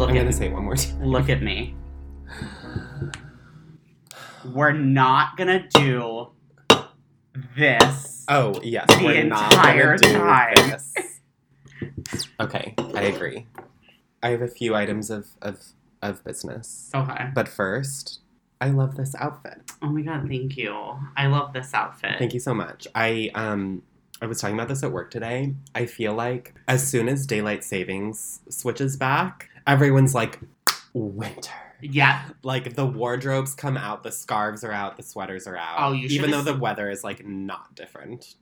Look I'm at gonna say one more time. look at me. We're not gonna do this. Oh yes, The we're not entire gonna do time. this. Okay, I agree. I have a few items of of of business, Okay. but first, I love this outfit. Oh my god, thank you. I love this outfit. Thank you so much. I um I was talking about this at work today. I feel like as soon as daylight savings switches back, everyone's like winter. Yeah. Like the wardrobes come out, the scarves are out, the sweaters are out. Oh, you even though the weather is like not different.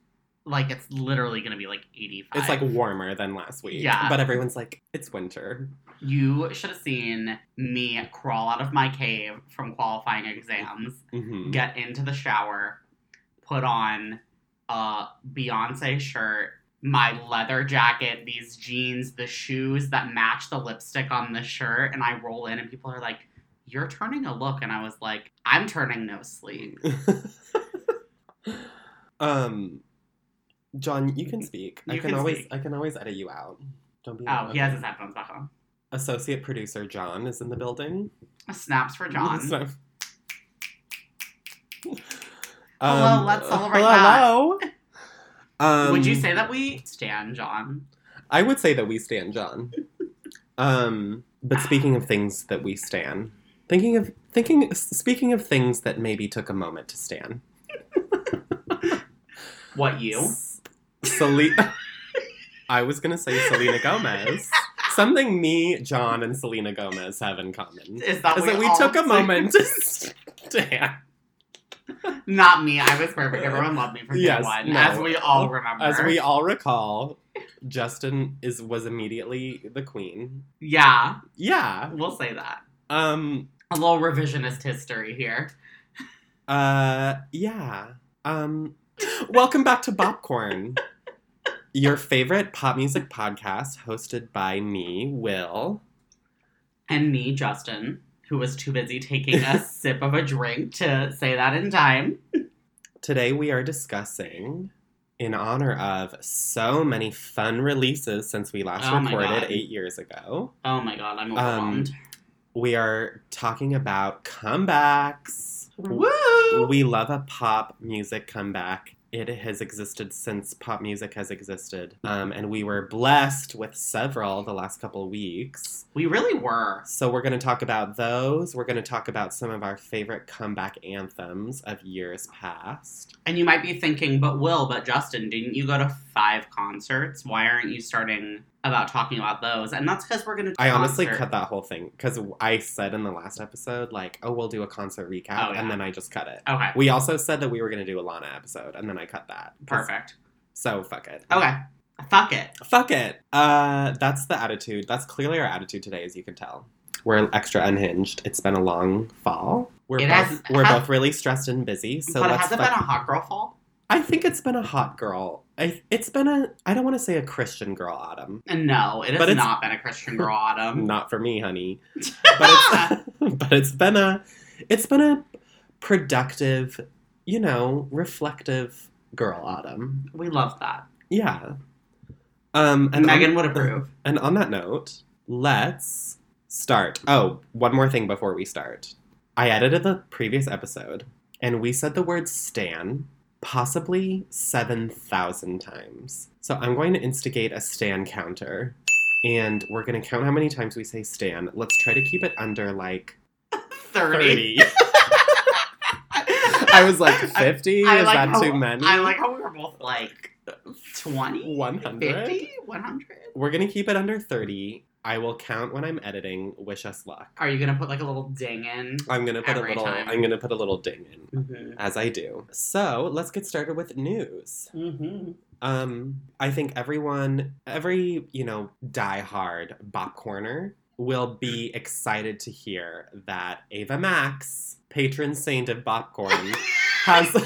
Like it's literally gonna be like 85. It's like warmer than last week. Yeah. But everyone's like, it's winter. you should have seen me crawl out of my cave from qualifying exams, hmm get into the shower, put on a Beyonce shirt, my leather jacket, these jeans, the shoes that match the lipstick on the shirt, and I roll in and people are like, You're turning a look and I was like, I'm turning no sleep. um, John, you can speak. I can, can always speak. I can always edit you out. Don't be. Oh, he has his headphones back on. Associate producer John is in the building. Snaps for John. So- Hello, let's celebrate hello, hello. Um, Would you say that we stan John? I would say that we stan John. Um, but speaking of things that we stan, thinking of thinking, speaking of things that maybe took a moment to stan. What you? Selena. I was gonna say Selena Gomez. Something me, John, and Selena Gomez have in common Is that is that we took a moment to stan. Not me. I was perfect. Everyone loved me from day Yes, one, no. as we all remember. As we all recall, Justin is was immediately the queen. yeah, Yeah. we'll say that. Um. A little revisionist history here. Uh. Yeah. Um. Welcome back to Bopcorn, your favorite pop music podcast, hosted by me, Will. And me, Justin, who was too busy taking a sip of a drink to say that in time. Today we are discussing, in honor of so many fun releases since we last Oh recorded eight years ago, Oh my god, I'm Um, overwhelmed. we are talking about comebacks. Woo! We love a pop music comeback. It has existed since pop music has existed. Um, and we were blessed with several the last couple of weeks. We really were. So we're going to talk about those. We're going to talk about some of our favorite comeback anthems of years past. And you might be thinking, but Will, but Justin, didn't you go to five concerts? Why aren't you starting about talking about those? And that's because we're going to. I honestly cut that whole thing because I said in the last episode, like, oh, we'll do a concert recap, Oh, yeah. and then I just cut it. Okay, We also said that we were going to do a Lana episode, and then I cut that. perfect. So fuck it. Okay, fuck it. Fuck it. Uh, that's the attitude. That's clearly our attitude today, as you can tell. We're extra unhinged. It's been a long fall. We're It both has- we're has- both really stressed and busy. So but let's. has it fuck- been a hot girl fall? I think it's been a hot girl. I, it's been a. I don't want to say a Christian girl autumn. No, it has But not been a Christian girl autumn. Not for me, honey. But it's but it's been a. It's been a productive, you know, reflective girl autumn. we love that. Yeah. Um, and Megan on- would approve. And on that note, let's start. Oh, one more thing before we start. I edited the previous episode, and we said the word Stan possibly 7,000 times. So I'm going to instigate a Stan counter, and we're going to count how many times we say Stan. Let's try to keep it under like 30. 30. I was like, 50? I Is like that how- too many? I like how we were both like 20, 100? 50, 100. We're going to keep it under 30. I will count when I'm editing. Wish us luck. Are you gonna put like a little ding in? I'm gonna put a little. time. I'm gonna put a little ding in Mm-hmm. as I do. So let's get started with news. Mm-hmm. Um, I think everyone, every you know, diehard Bop Corner will be excited to hear that Ava Max, patron saint of Bopcorn, has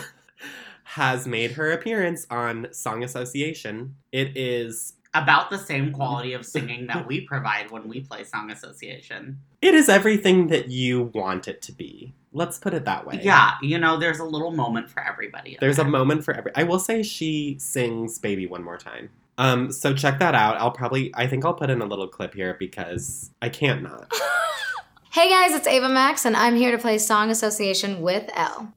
has made her appearance on Song Association. It is About the same quality of singing that we provide when we play Song Association. it is everything that you want it to be. Let's put it that way. Yeah, you know, there's a little moment for everybody. in There's a moment for every. I will say she sings "Baby" one more time. Um, so check that out. I'll probably, I think I'll put in a little clip here because I can't not. Hey guys, it's Ava Max, and I'm here to play Song Association with Elle.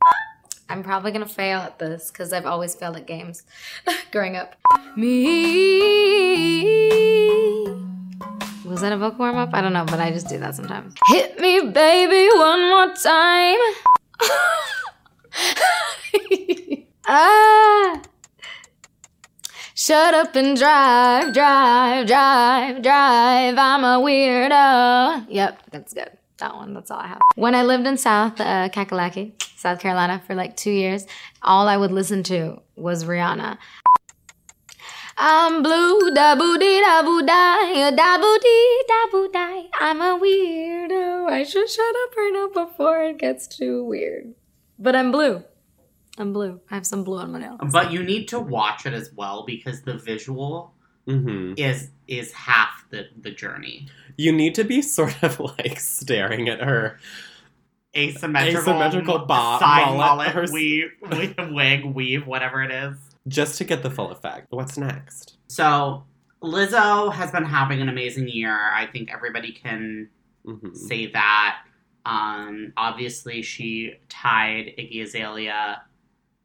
I'm probably gonna fail at this because I've always failed at games growing up. Me. Was that a vocal warm up? I don't know, but I just do that sometimes. Hit me, baby, one more time. ah. Shut up and drive, drive, drive, drive. I'm a weirdo. Yep, that's good. That one, that's all I have. When I lived in South uh, Kakalaki, South Carolina, for like two years, all I would listen to was Rihanna. I'm blue, da boo dee da boo die, da boo dee da boo die. I'm a weirdo. I should shut up right now before it gets too weird. But I'm blue. I'm blue. I have some blue on my nails. But you need to watch it as well because the visual hmm is is half the the journey. You need to be sort of like staring at her. Asymmetrical, Asymmetrical bob- side mullet, mullet, her- weave, weave, wig, weave, whatever it is. just to get the full effect. What's next? So Lizzo has been having an amazing year. I think everybody can hmm say that. Um, obviously, she tied Iggy Azalea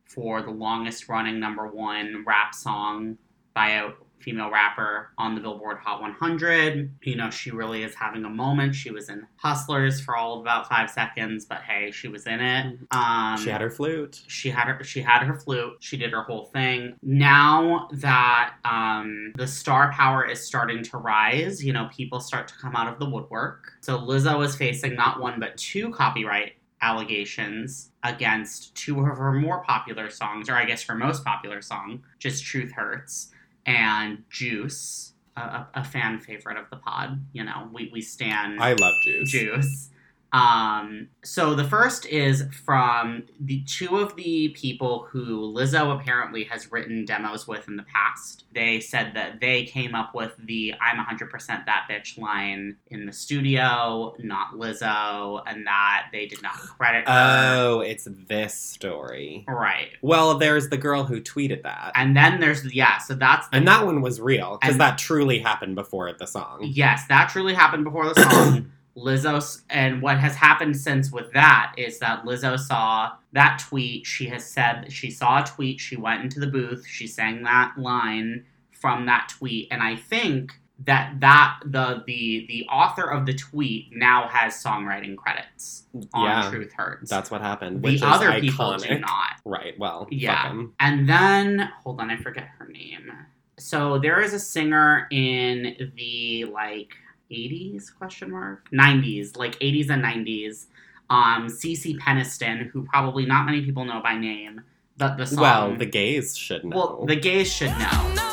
for the longest running number one rap song by a female rapper on the Billboard Hot 100. You know, she really is having a moment. She was in Hustlers for all of about five seconds, but hey, she was in it. Um, She had her flute. she had her she had her flute she did her whole thing now that um the star power is starting to rise you know people start to come out of the woodwork so lizzo is facing not one but two copyright allegations against two of her more popular songs or i guess her most popular song just truth hurts and juice a, a, fan favorite of the pod you know we, we stan I love juice. juice. Um, so the first is from the two of the people who Lizzo apparently has written demos with in the past. They said that they came up with the "I'm 100% that bitch" line in the studio, not Lizzo, and that they did not credit her. Oh, it's this story. right. Well, there's the girl who tweeted that. And then there's yeah, so that's the And that one was real because that truly happened before the song. Yes, that truly happened before the song. Lizzo, and what has happened since with that is that Lizzo saw that tweet. She has said that she saw a tweet. She went into the booth. She sang that line from that tweet, and I think that that the the the author of the tweet now has songwriting credits on Yeah, Truth Hurts. that's what happened. the other people do not. Right. Well. Yeah. And then hold on, I forget her name. So there is a singer in the like 80s question mark 90s, like 80s and 90s. Um, Cece Peniston, who probably not many people know by name, but the song. Well, the gays should know. well, the gays should know.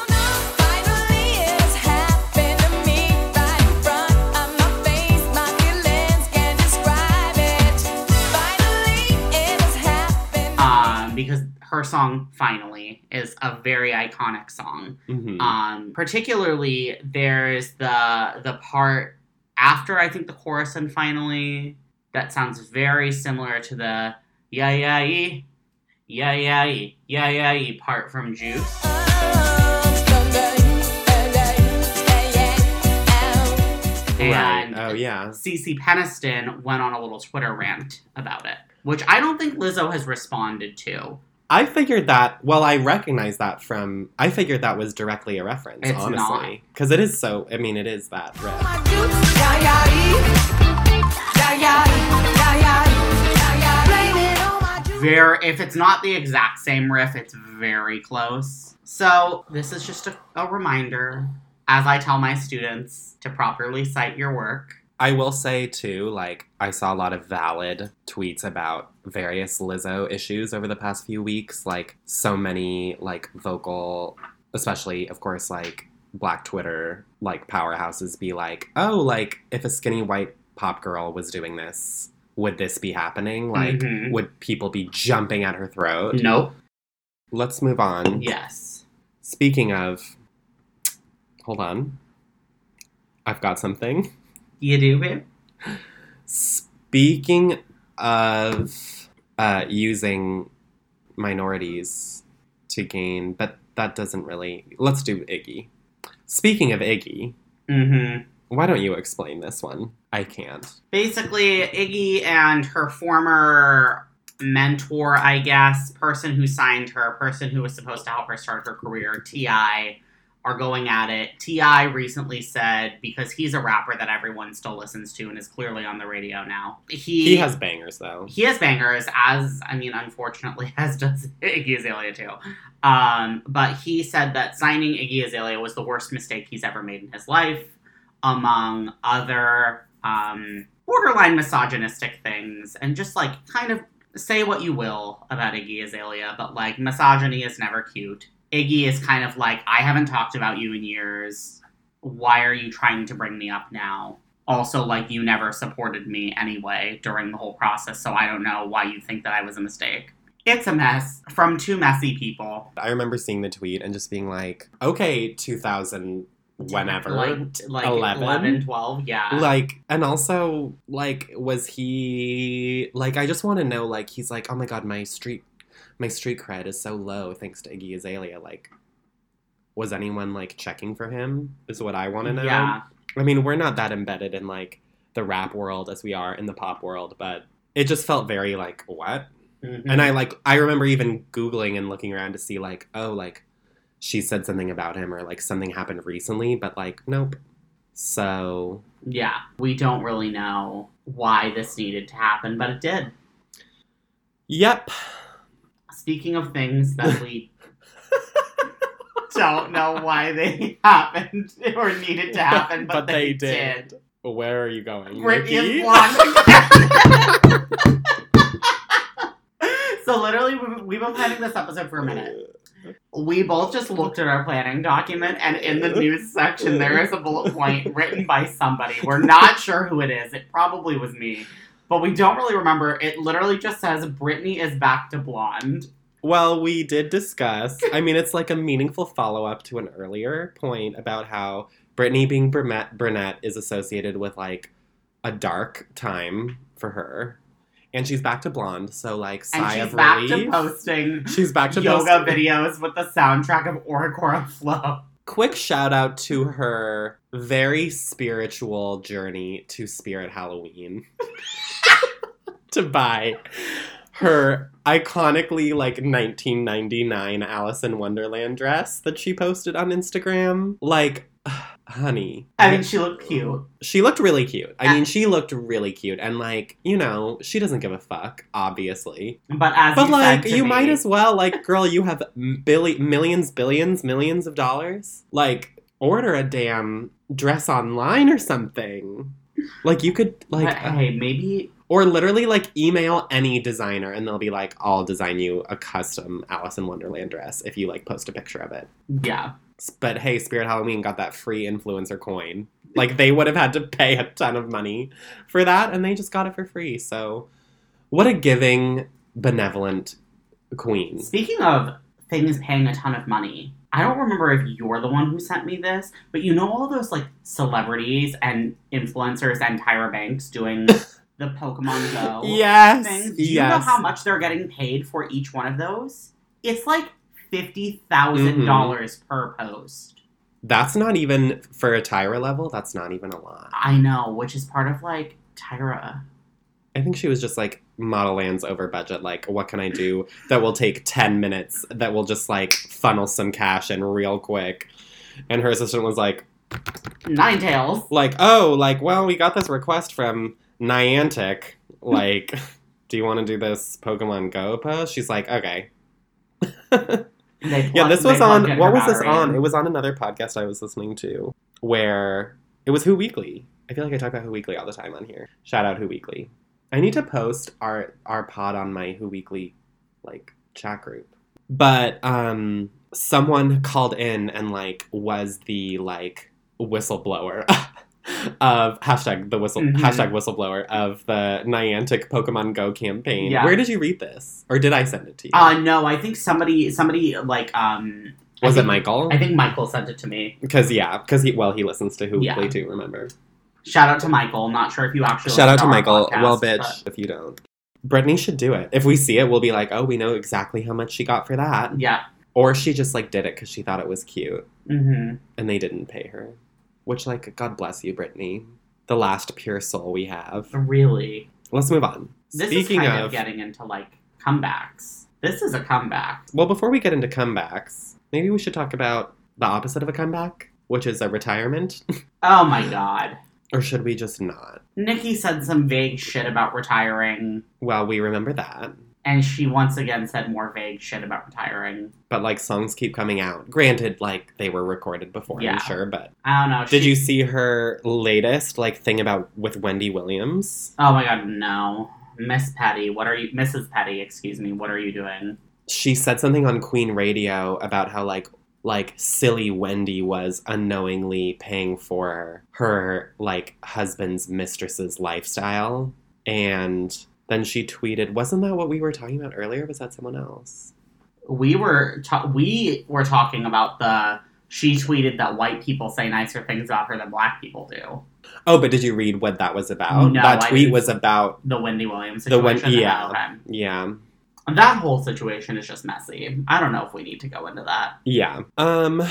Um, because her song "Finally" is a very iconic song. Mhm. Um, particularly, there's the the part after I think the chorus and finally that sounds very similar to the yeah yeah ee yeah yeah ee yeah yeah part from Juice. right. And Oh yeah. Cece Peniston went on a little Twitter rant about it, which I don't think Lizzo has responded to. I figured that. Well, I recognize that from. I figured that was directly a reference. It's honestly, because it is so. I mean, it is that riff. Very, if it's not the exact same riff, it's very close. So this is just a, a reminder, as I tell my students, to properly cite your work. I will say too, like I saw a lot of valid tweets about various Lizzo issues over the past few weeks. Like so many like vocal, especially of course like Black Twitter like powerhouses be like, oh, like if a skinny white pop girl was doing this, would this be happening? Like Mhm. would people be jumping at her throat? Nope. Let's move on. Yes. Speaking of, hold on, I've got something. You do, babe? Speaking of uh, using minorities to gain, but that doesn't really. Let's do Iggy. Speaking of Iggy, hmm why don't you explain this one? I can't. Basically, Iggy and her former mentor, I guess, person who signed her, person who was supposed to help her start her career, T.I., are going at it. T.I. recently said, because he's a rapper that everyone still listens to and is clearly on the radio now, he, He has bangers though. he has bangers, as I mean, unfortunately, as does Iggy Azalea too. Um, but he said that signing Iggy Azalea was the worst mistake he's ever made in his life, among other um, borderline misogynistic things, and just like kind of say what you will about Iggy Azalea, but like misogyny is never cute. Iggy is kind of like, I haven't talked about you in years. Why are you trying to bring me up now? also like you never supported me anyway during the whole process so i don't know why you think that i was a mistake it's a mess from two messy people I remember seeing the tweet and just being like, okay, 2000, whenever. like like 11? 11 12 yeah Like, and also, like, was he, like, I just want to know, like, he's like, oh my god, my street, my street cred is so low thanks to Iggy Azalea. Like, was anyone, like, checking for him? Is what I want to know. yeah I mean, we're not that embedded in, like, the rap world as we are in the pop world, but it just felt very, like, what? Mhm. And I like I remember even googling and looking around to see like, oh, like she said something about him or like something happened recently, but like nope. So yeah we don't really know why this needed to happen but it did Yep. Speaking of things that we don't know why they happened or needed to happen but, But they, they did. Where are you going? Britney is Nikki? blonde. so literally, we've, we've been planning this episode for a minute. We both just looked at our planning document, and in the news section, there is a bullet point written by somebody. We're not sure who it is. It probably was me, but we don't really remember. It literally just says Britney is back to blonde. Well, we did discuss. I mean, it's like a meaningful follow up to an earlier point about how Britney being brunette, brunette is associated with like a dark time for her, and she's back to blonde. So like, And sigh she's of back relief. to posting she's back to yoga post- videos with the soundtrack of Oricora Flow. Quick shout out to her very spiritual journey to Spirit Halloween to buy her iconically like 1999 Alice in Wonderland dress that she posted on Instagram. Like, honey. I mean, she looked cute. She looked really cute. I mean, she looked really cute. And, like, you know, she doesn't give a fuck, obviously. But as But, you like, you me, might as well, like, girl, you have billi- millions, billions, millions of dollars. Like, order a damn dress online or something. Like, you could, like, but, hey, maybe or literally, like, email any designer and they'll be like, I'll design you a custom Alice in Wonderland dress if you, like, post a picture of it. yeah. But hey, Spirit Halloween got that free influencer coin. Like they would have had to pay a ton of money for that, and they just got it for free. So, what a giving, benevolent queen. Speaking of things paying a ton of money, I don't remember if you're the one who sent me this, but you know all those like celebrities and influencers and Tyra Banks doing the Pokemon Go Yes, things. Do you yes. know how much they're getting paid for each one of those? It's like fifty dollars mm-hmm. per post. That's not even for a Tyra level. That's not even a lot. I know, which is part of like Tyra. I think she was just like model lands over budget. Like, what can I do that will take ten minutes? That will just like funnel some cash in real quick. And her assistant was like, Nine Tails. like, oh, like, well, we got this request from Niantic. Like, do you want to do this Pokemon Go post? She's like, okay. Yeah, this was on. What was this on? It was on another podcast I was listening to where it was Who Weekly. I feel like I talk about Who Weekly all the time on here. Shout out Who Weekly. I need to post our our pod on my Who Weekly like chat group. But um someone called in and like was the like whistleblower of hashtag the whistle Mhm. hashtag whistleblower of the Niantic Pokemon Go campaign. Yeah. Where did you read this? Or did I send it to you? Uh, no, I think somebody, somebody like, um, was it Michael? I think Michael sent it to me. Because yeah, because he well he listens to Who Yeah. Weekly too. Remember? Shout out to Michael. Not sure if you actually Shout out listen to Michael. podcast, well, bitch, but- if you don't, Britney should do it. If we see it, we'll be like, oh, we know exactly how much she got for that. Yeah, Or she just like did it because she thought it was cute hmm and they didn't pay her. Which, like, God bless you, Britney. The last pure soul we have. Really. Let's move on. This Speaking is kind of, of getting into like comebacks. This is a comeback. well, before we get into comebacks, maybe we should talk about the opposite of a comeback, which is a retirement. Oh my god. or should we just not? Nikki said some vague shit about retiring, Well, we remember that. And she once again said more vague shit about retiring. But like songs keep coming out. Granted, like they were recorded before, Yeah. I'm sure, but I don't know. did she- you see her latest like thing about with Wendy Williams? Oh my god, no. Miss Petty, what are you Mrs. Petty, excuse me, what are you doing? She said something on Queen Radio about how like like silly Wendy was unknowingly paying for her like husband's mistress's lifestyle and then she tweeted, "Wasn't that what we were talking about earlier? Was that someone else?" We were ta- we were talking about the she tweeted that white people say nicer things about her than black people do. Oh, but did you read what that was about? No, that tweet was about The Wendy Williams The Wen- yeah. Yeah. That whole situation is just messy. I don't know if we need to go into that. Yeah. Um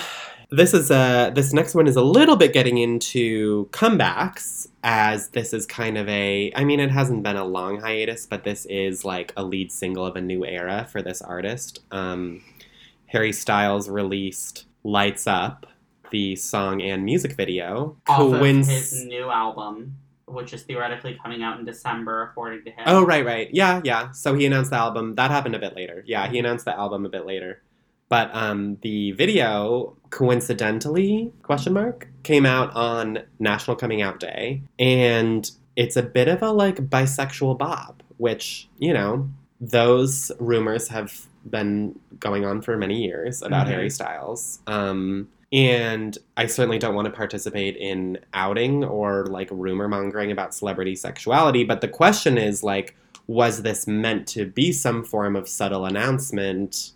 this is a this next one is a little bit getting into comebacks as this is kind of a I mean it hasn't been a long hiatus, but this is like a lead single of a new era for this artist. Um Harry Styles released Lights Up, the song and music video. Off of his new album, which is theoretically coming out in December, according to him. Oh right, right. Yeah, yeah. So he announced the album. That happened a bit later. Yeah, he announced the album a bit later. But um, the video, coincidentally, question mark, came out on National Coming Out Day, and it's a bit of a like bisexual bop, which you know those rumors have been going on for many years about Mhm. Harry Styles. Um, and I certainly don't want to participate in outing or like rumor mongering about celebrity sexuality. But the question is like, was this meant to be some form of subtle announcement?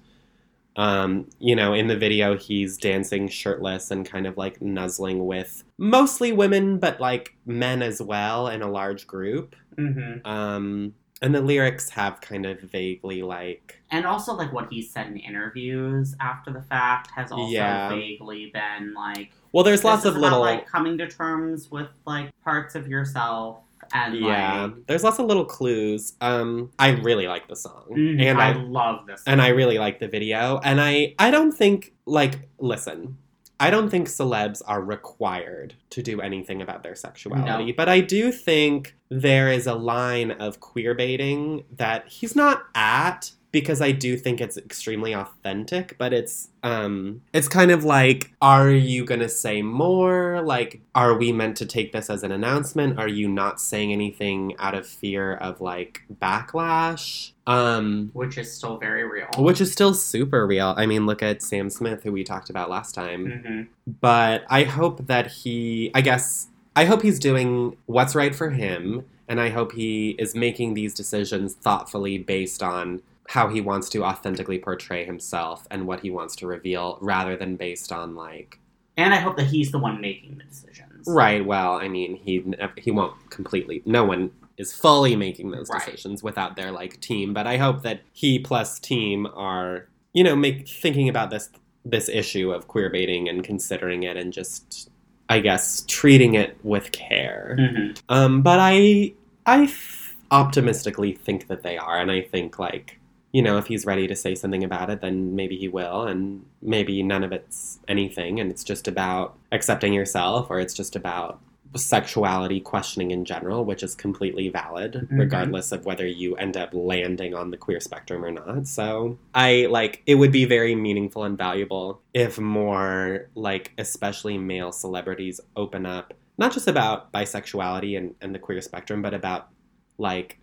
Um, you know, in the video, he's dancing shirtless and kind of like nuzzling with mostly women, but like men as well in a large group. hmm Um, and the lyrics have kind of vaguely like, And also, like what he said in interviews after the fact has also Yeah. vaguely been like. well, there's lots of about, little. like coming to terms with like parts of yourself and yeah, like. there's lots of little clues. Um, I really like the song, Mhm, and I, I love this. and I really like the video. And I I don't think like listen, I don't think celebs are required to do anything about their sexuality, No. but I do think there is a line of queer baiting that he's not at because I do think it's extremely authentic, but it's um it's kind of like are you going to say more? Like are we meant to take this as an announcement? Are you not saying anything out of fear of like backlash? Um which is still very real. which is still super real. I mean, look at Sam Smith, who we talked about last time. Mhm. But I hope that he, I guess, I hope he's doing what's right for him. And I hope he is making these decisions thoughtfully based on how he wants to authentically portray himself and what he wants to reveal rather than based on, like, And I hope that he's the one making the decisions. right, well, I mean, he, he won't completely, no one is fully making those Right. decisions without their like team but i hope that he plus team are you know make thinking about this this issue of queer baiting and considering it and just i guess treating it with care hmm um but i i f- optimistically think that they are and i think like you know if he's ready to say something about it then maybe he will and maybe none of it's anything and it's just about accepting yourself or it's just about sexuality questioning in general, which is completely valid, Mhm. regardless of whether you end up landing on the queer spectrum or not. So I like it would be very meaningful and valuable if more like especially male celebrities open up not just about bisexuality and, and the queer spectrum, but about like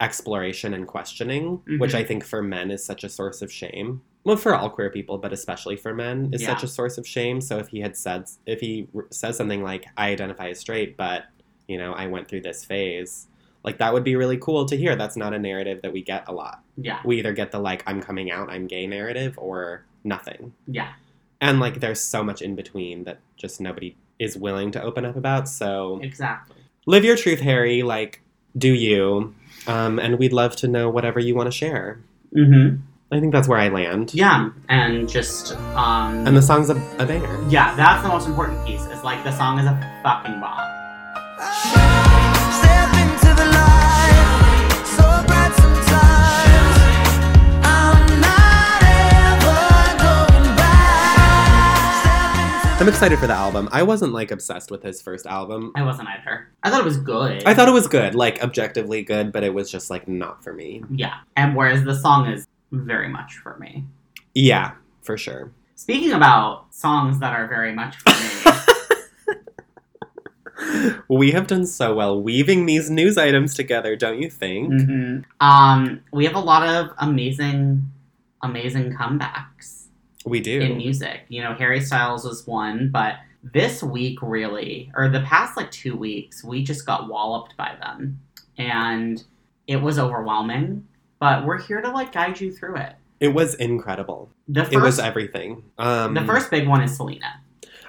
exploration and questioning, which Mhm. I think for men is such a source of shame. Well, for all queer people, but especially for men, is such a source of shame. So if he had said, if he says something like, "I identify as straight, but you know, I went through this phase," like that would be really cool to hear. That's not a narrative that we get a lot. Yeah. We either get the like, "I'm coming out, I'm gay" narrative, or nothing. Yeah. And like, there's so much in between that just nobody is willing to open up about. So Exactly. live your truth, Harry. Like, do you? Um, and we'd love to know whatever you want to share. hmm I think that's where I land. Yeah, and just um And the song's a, a banger. yeah, that's the most important piece. It's like the song is a fucking bop. I'm excited for the album. I wasn't like obsessed with his first album. I wasn't either. I thought it was good. I thought it was good, like objectively good, but it was just like not for me. yeah, and whereas the song is very much for me. Yeah, for sure. Speaking about songs that are very much for me. We have done so well weaving these news items together, don't you think? Mhm. Um, we have a lot of amazing, amazing comebacks We do. in music. You know, Harry Styles was one, but this week, really, or the past like two weeks, we just got walloped by them, and it was overwhelming. But we're here to like guide you through it. It was incredible. The first, it was everything. Um, the first big one is Selena.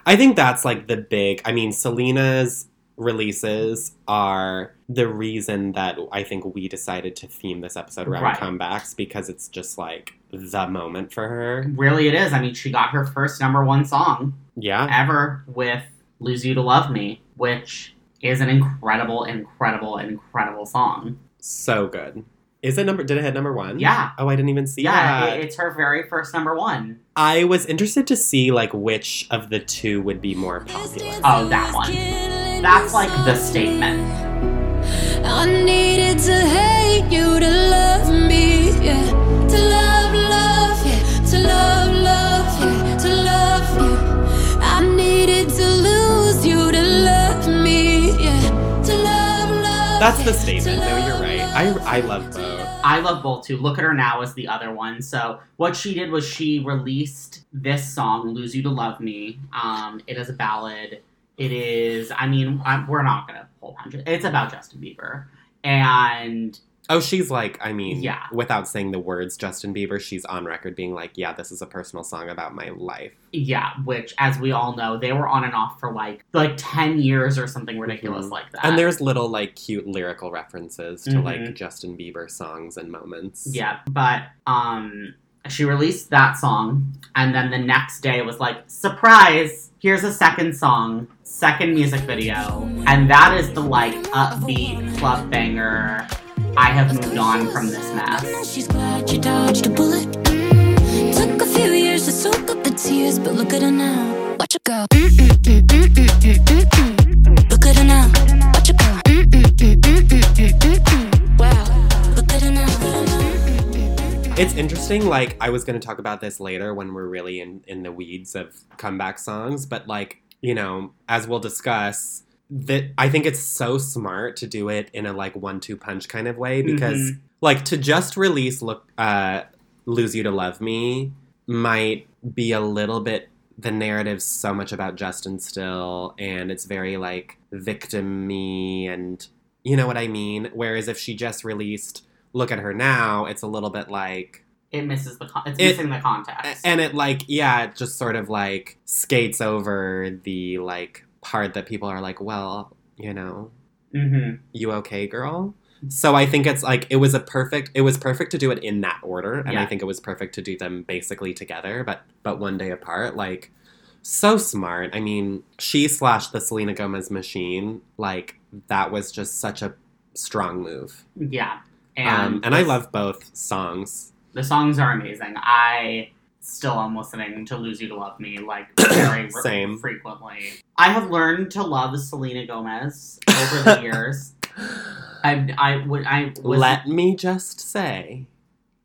I think that's like the big. I mean, Selena's releases are the reason that I think we decided to theme this episode around Right. comebacks because it's just like the moment for her. Really, it is. I mean, she got her first number one song Yeah. ever with "Lose You to Love Me," which is an incredible, incredible, incredible song. So good. Is it number? Did it hit number one? Yeah. Oh, I didn't even see Yeah, that. it- it's her very first number one. I was interested to see like which of the two would be more popular. Oh, that one. That's like the statement. I needed to hate you to love me, yeah. To love, love, yeah. To love, love, yeah. To love you. I needed to lose you to love me, yeah. To love, love. That's the statement. To No, you're right. I I love both. I love both too. Look at her now as the other one. So what she did was she released this song, "Lose You to Love Me." Um, it is a ballad. It is. I mean, i we're not gonna pull punch it. It's about Justin Bieber, and Oh, she's like, I mean, Yeah. without saying the words Justin Bieber, she's on record being like, yeah, this is a personal song about my life. yeah, which, as we all know, they were on and off for like like ten years or something ridiculous Mhm. like that. And there's little like cute lyrical references to Mhm. like Justin Bieber songs and moments. Yeah, but um she released that song and then the next day was like, surprise, here's a second song, second music video. And that is the like upbeat club banger. I have moved on from this mess. She's glad you dodged a bullet. Mm. Took a few years to soak up the tears, but look at her now. Watch her go. Look at her now. Watch her go. Wow. Look at her now. It's interesting, like, I was going to talk about this later when we're really in, in the weeds of comeback songs, but, like, you know, as we'll discuss, that I think it's so smart to do it in a, like, one two punch kind of way because, like, to just release look, uh, Lose You to Love Me might be a little bit. The narrative's so much about Justin still, and it's very, like, victim-y and you know what I mean? Whereas if she just released Look at Her Now, it's a little bit like It misses the con- it's It- missing the context. and it like yeah, it just sort of like skates over the like part that people are like, well, you know, hmm you okay, girl? So I think it's like it was a perfect it was perfect to do it in that order and I think it was perfect to do them basically together but but one day apart like so smart. I mean, she slash the Selena Gomez machine like that was just such a strong move. Yeah. And, And, um, and I love both songs. The songs are amazing. I still am listening to "Lose You to Love Me" like very Same. frequently. I have learned to love Selena Gomez over the years. I I would I was Let me just say,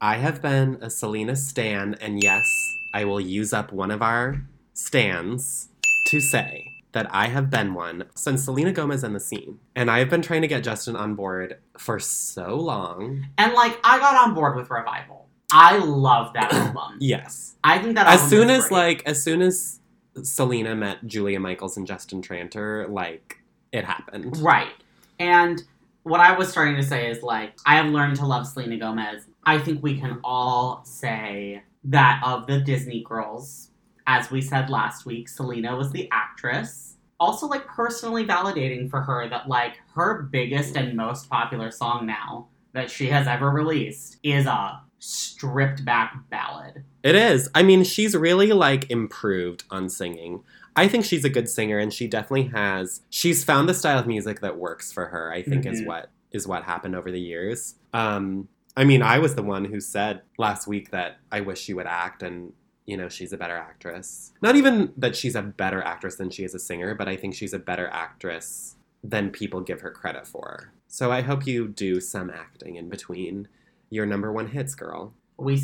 I have been a Selena stan, and yes, I will use up one of our stans to say that I have been one since Selena Gomez and the scene. And I have been trying to get Justin on board for so long. and like I got on board with Revival. I love that album. Yes. I think that As soon as great. like as soon as Selena met Julia Michaels and Justin Tranter, like it happened. Right. And what I was starting to say is like, I have learned to love Selena Gomez. I think we can all say that of the Disney girls, as we said last week, Selena was the actress. Also, like, personally validating for her that, like, her biggest and most popular song now that she has ever released is a stripped back ballad. It is. I mean, she's really like improved on singing. I think she's a good singer and she definitely has she's found the style of music that works for her, I think is Mhm. what is what happened over the years. Um I mean, I was the one who said last week that I wish she would act and you know, she's a better actress. Not even that she's a better actress than she is a singer, but I think she's a better actress than people give her credit for. So I hope you do some acting in between your number one hits, girl. We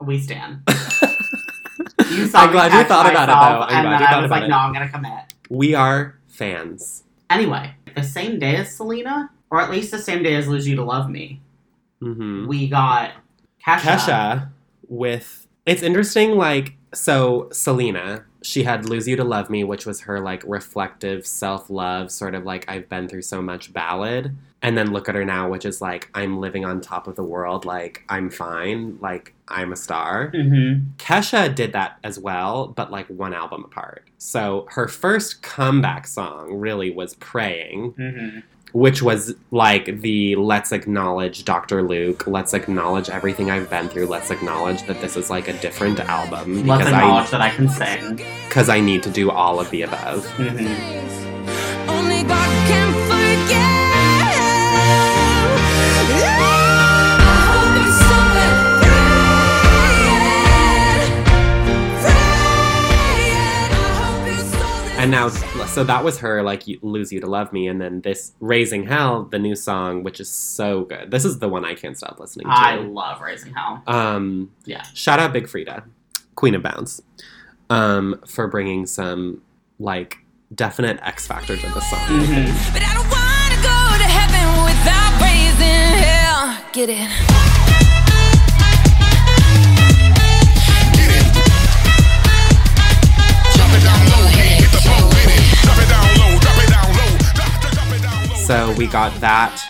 we stan. You saw I'm glad you thought about it, though. I'm and glad then you I thought was about like, it. no, I'm gonna commit. We are fans. Anyway, the same day as Selena, or at least the same day as Lose You to Love Me, hmm we got Kesha. Kesha with it's interesting. Like so, Selena, she had "Lose You to Love Me," which was her like reflective self love, sort of like I've been through so much ballad. And then look at her now, which is like I'm living on top of the world, like I'm fine, like I'm a star. Mm-hmm. Kesha did that as well, but like one album apart. So her first comeback song really was Praying, Mm-hmm. Which was like the let's acknowledge Dr. Luke, let's acknowledge everything I've been through, let's acknowledge that this is like a different album Let's because acknowledge I that I can sing. because I need to do all of the above. Mm-hmm. Only God can forget. I hope it's somewhere praying, praying. I hope it's somewhere- And now so that was her like Lose You to Love Me and then this Raising Hell, the new song which is so good. This is the one I can't stop listening to. I love Raising Hell. Um, Yeah. Shout out Big Freedia, Queen of Bounce, um, for bringing some like definite X factor to the song. Mm-hmm. But I don't wanna go to heaven without raising hell. Get it? So we got that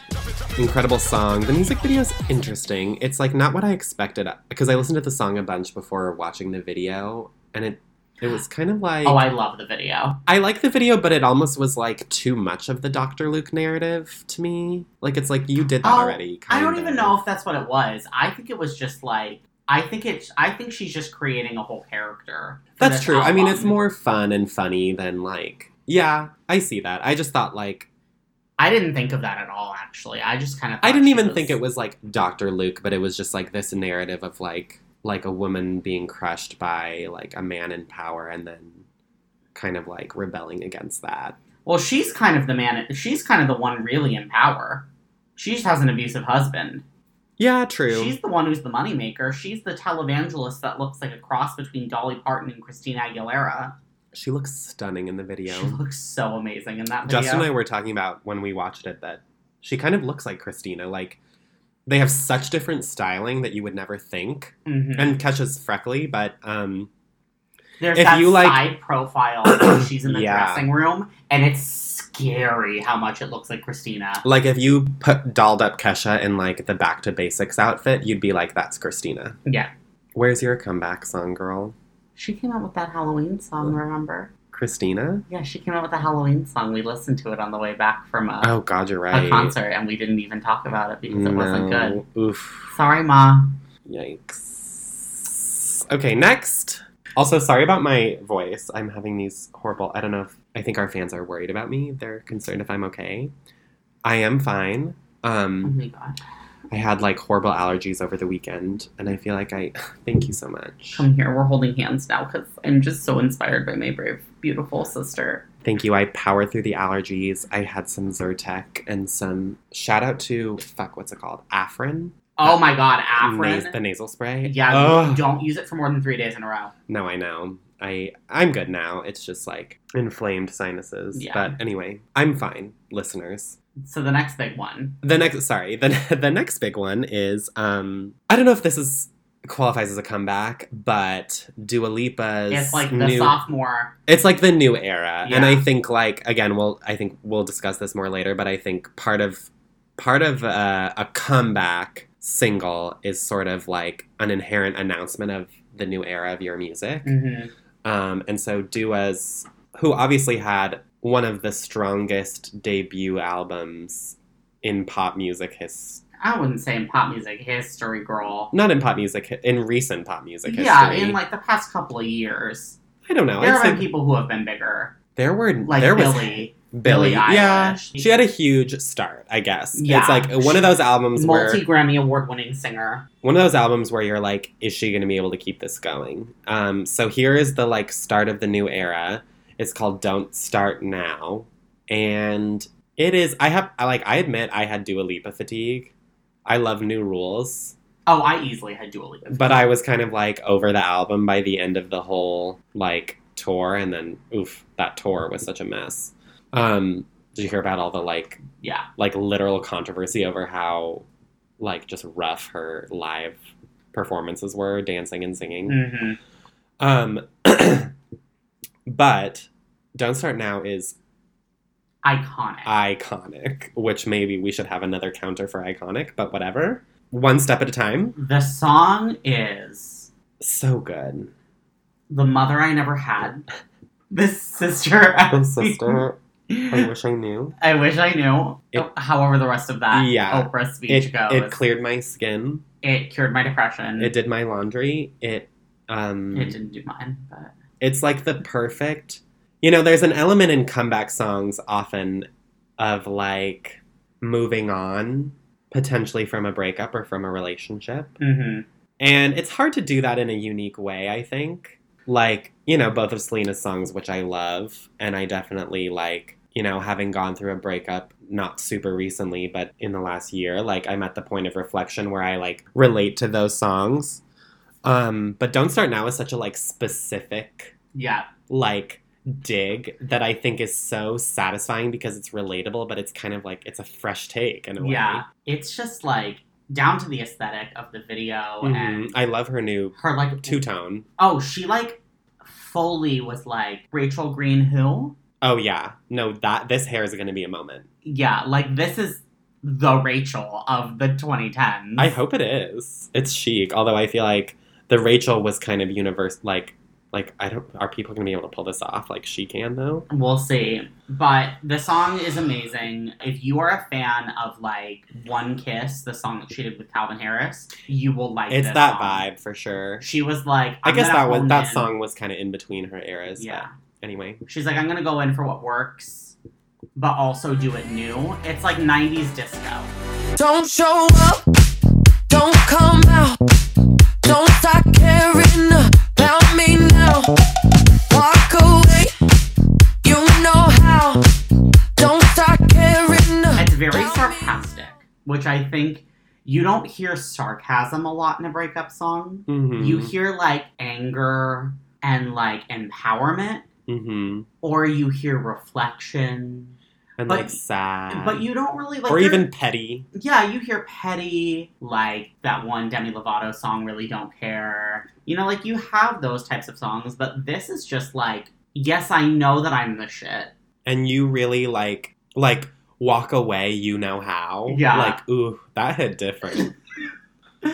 incredible song. The music video is interesting. It's like not what I expected because I listened to the song a bunch before watching the video, and it it was kind of like Oh, I love the video. I like the video, but it almost was like too much of the Doctor Luke narrative to me. Like it's like you did that Oh, already. I don't kind even know if that's what it was. I think it was just like I think it's I think she's just creating a whole character. That's true. I mean, it's more fun and funny than like. Yeah, I see that. I just thought like I didn't think of that at all. Actually, I just kind of. I didn't even think it was like Doctor Luke, but it was just like this narrative of like like a woman being crushed by like a man in power and then kind of like rebelling against that. Well, she's kind of the man. She's kind of the one really in power. She just has an abusive husband. Yeah, true. She's the one who's the moneymaker. She's the televangelist that looks like a cross between Dolly Parton and Christina Aguilera. She looks stunning in the video. She looks so amazing in that video. Justin and I were talking about when we watched it that she kind of looks like Christina. Like they have such different styling that you would never think. Mhm. And Kesha's freckly, but um There's if that you, like- side profile where she's in the Yeah. dressing room, and it's scary how much it looks like Christina. like if you put dolled up Kesha in like the back to basics outfit, you'd be like, that's Christina. Yeah. Where's your comeback song, girl? She came out with that Halloween song, remember? Christina? Yeah, she came out with a Halloween song. We listened to it on the way back from a, Oh god, you're right. a concert, and we didn't even talk about it because it wasn't good. Oof. Sorry, Ma. Yikes. Okay, next. Also, sorry about my voice. I'm having these horrible. I don't know if I think our fans are worried about me. They're concerned if I'm okay. I am fine. Oh Um, my god. I had like horrible allergies over the weekend, and I feel like I. Thank you so much. Come here, we're holding hands now because I'm just so inspired by my brave, beautiful sister. Thank you. I powered through the allergies. I had some Zyrtec and some. Shout out to fuck. What's it called? Afrin. Oh my god, Nas- Afrin. the nasal spray. yeah, Ugh. don't use it for more than three days in a row. No, I know. I I'm good now. It's just like inflamed sinuses. Yeah. But anyway, I'm fine, listeners. So the next big one. The next sorry, the the next big one is um I don't know if this is qualifies as a comeback, but Dua Lipa's It's like the new sophomore. it's like the new era. And I think like again, we'll I think we'll discuss this more later, but I think part of part of uh, a comeback single is sort of like an inherent announcement of the new era of your music. Mm-hmm. Um, and so Dua's, who obviously had one of the strongest debut albums in pop music history. I wouldn't say in pop music history, girl. Not in pop music, in recent pop music history. Yeah, in like the past couple of years, I don't know. there I'd have been people who have been bigger, there were like there was Billie. Billie. Billie Yeah, Eilish. she had a huge start. I guess. Yeah. it's like one of those albums multi Grammy award winning singer. one of those albums where you're like, is she going to be able to keep this going? Um, so here is the like start of the new era. It's called "Don't Start Now," and it is. I have I like I admit I had Dua Lipa fatigue. I love new rules, Oh, I easily had Dua Lipa. but I was kind of like over the album by the end of the whole like tour, and then oof, that tour was such a mess. Um, did you hear about all the like yeah, like literal controversy over how like just rough her live performances were dancing and singing hmm um but don't start now is iconic. iconic which maybe we should have another counter for iconic but whatever one step at a time the song is so good "The Mother I Never Had." The sister. I- oh sister i wish i knew I wish I knew. It- However, the rest of that Yeah. Oprah speech it, goes. it cleared my skin It cured my depression. it did my laundry it um It didn't do mine, but it's like the perfect you know there's an element in comeback songs often of like moving on potentially from a breakup or from a relationship. Hmm and it's hard to do that in a unique way i think. Like you know both of selena's songs which i love and i definitely like you know having gone through a breakup not super recently but in the last year like i'm at the point of reflection where i like relate to those songs um but don't start now is such a like specific yeah, like dig that I think is so satisfying because it's relatable, but it's kind of like it's a fresh take in a way. yeah. It's just like down to the aesthetic of the video Mhm. and I love her new her like two tone. Oh, she like fully was like Rachel Green who? Oh yeah, no that this hair is going to be a moment. Yeah, like this is the Rachel of the 2010s. I hope it is. It's chic, although I feel like the Rachel was kind of universe like like I don't are people going to be able to pull this off like she can though? We'll see. But the song is amazing. If you are a fan of like One Kiss, the song that she did with Calvin Harris, you will like It's this that song. vibe for sure. She was like, I I'm guess that was that in. song was kind of in between her eras. Yeah. But anyway, She's like, I'm gonna go in for what works, but also do it new. It's like 90s disco. Don't show up, don't come out, which I think you don't hear sarcasm a lot in a breakup song. Mhm. You hear like anger and like empowerment, Mhm. or you hear reflection. And But- like sad, But you don't really like or even petty. yeah, you hear petty, like that one Demi Lovato song, Really Don't Care. You know, like you have those types of songs, but this is just like, yes, I know that I'm the shit. and you really like like walk away you know how Yeah. like ooh that hit different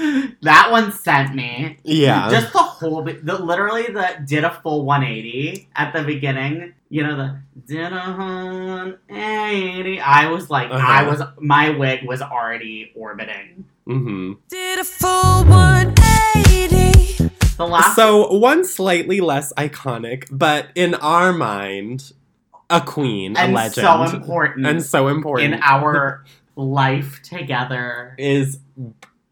that one sent me. yeah Just the whole, bit- the literally the did a full 180 at the beginning. You know the did a 180. I was like, Uh-huh. I was my wig was already orbiting. hmm Did a full 180. The last so one slightly less iconic but in our mind a queen a and legend so important and so important in our life together. is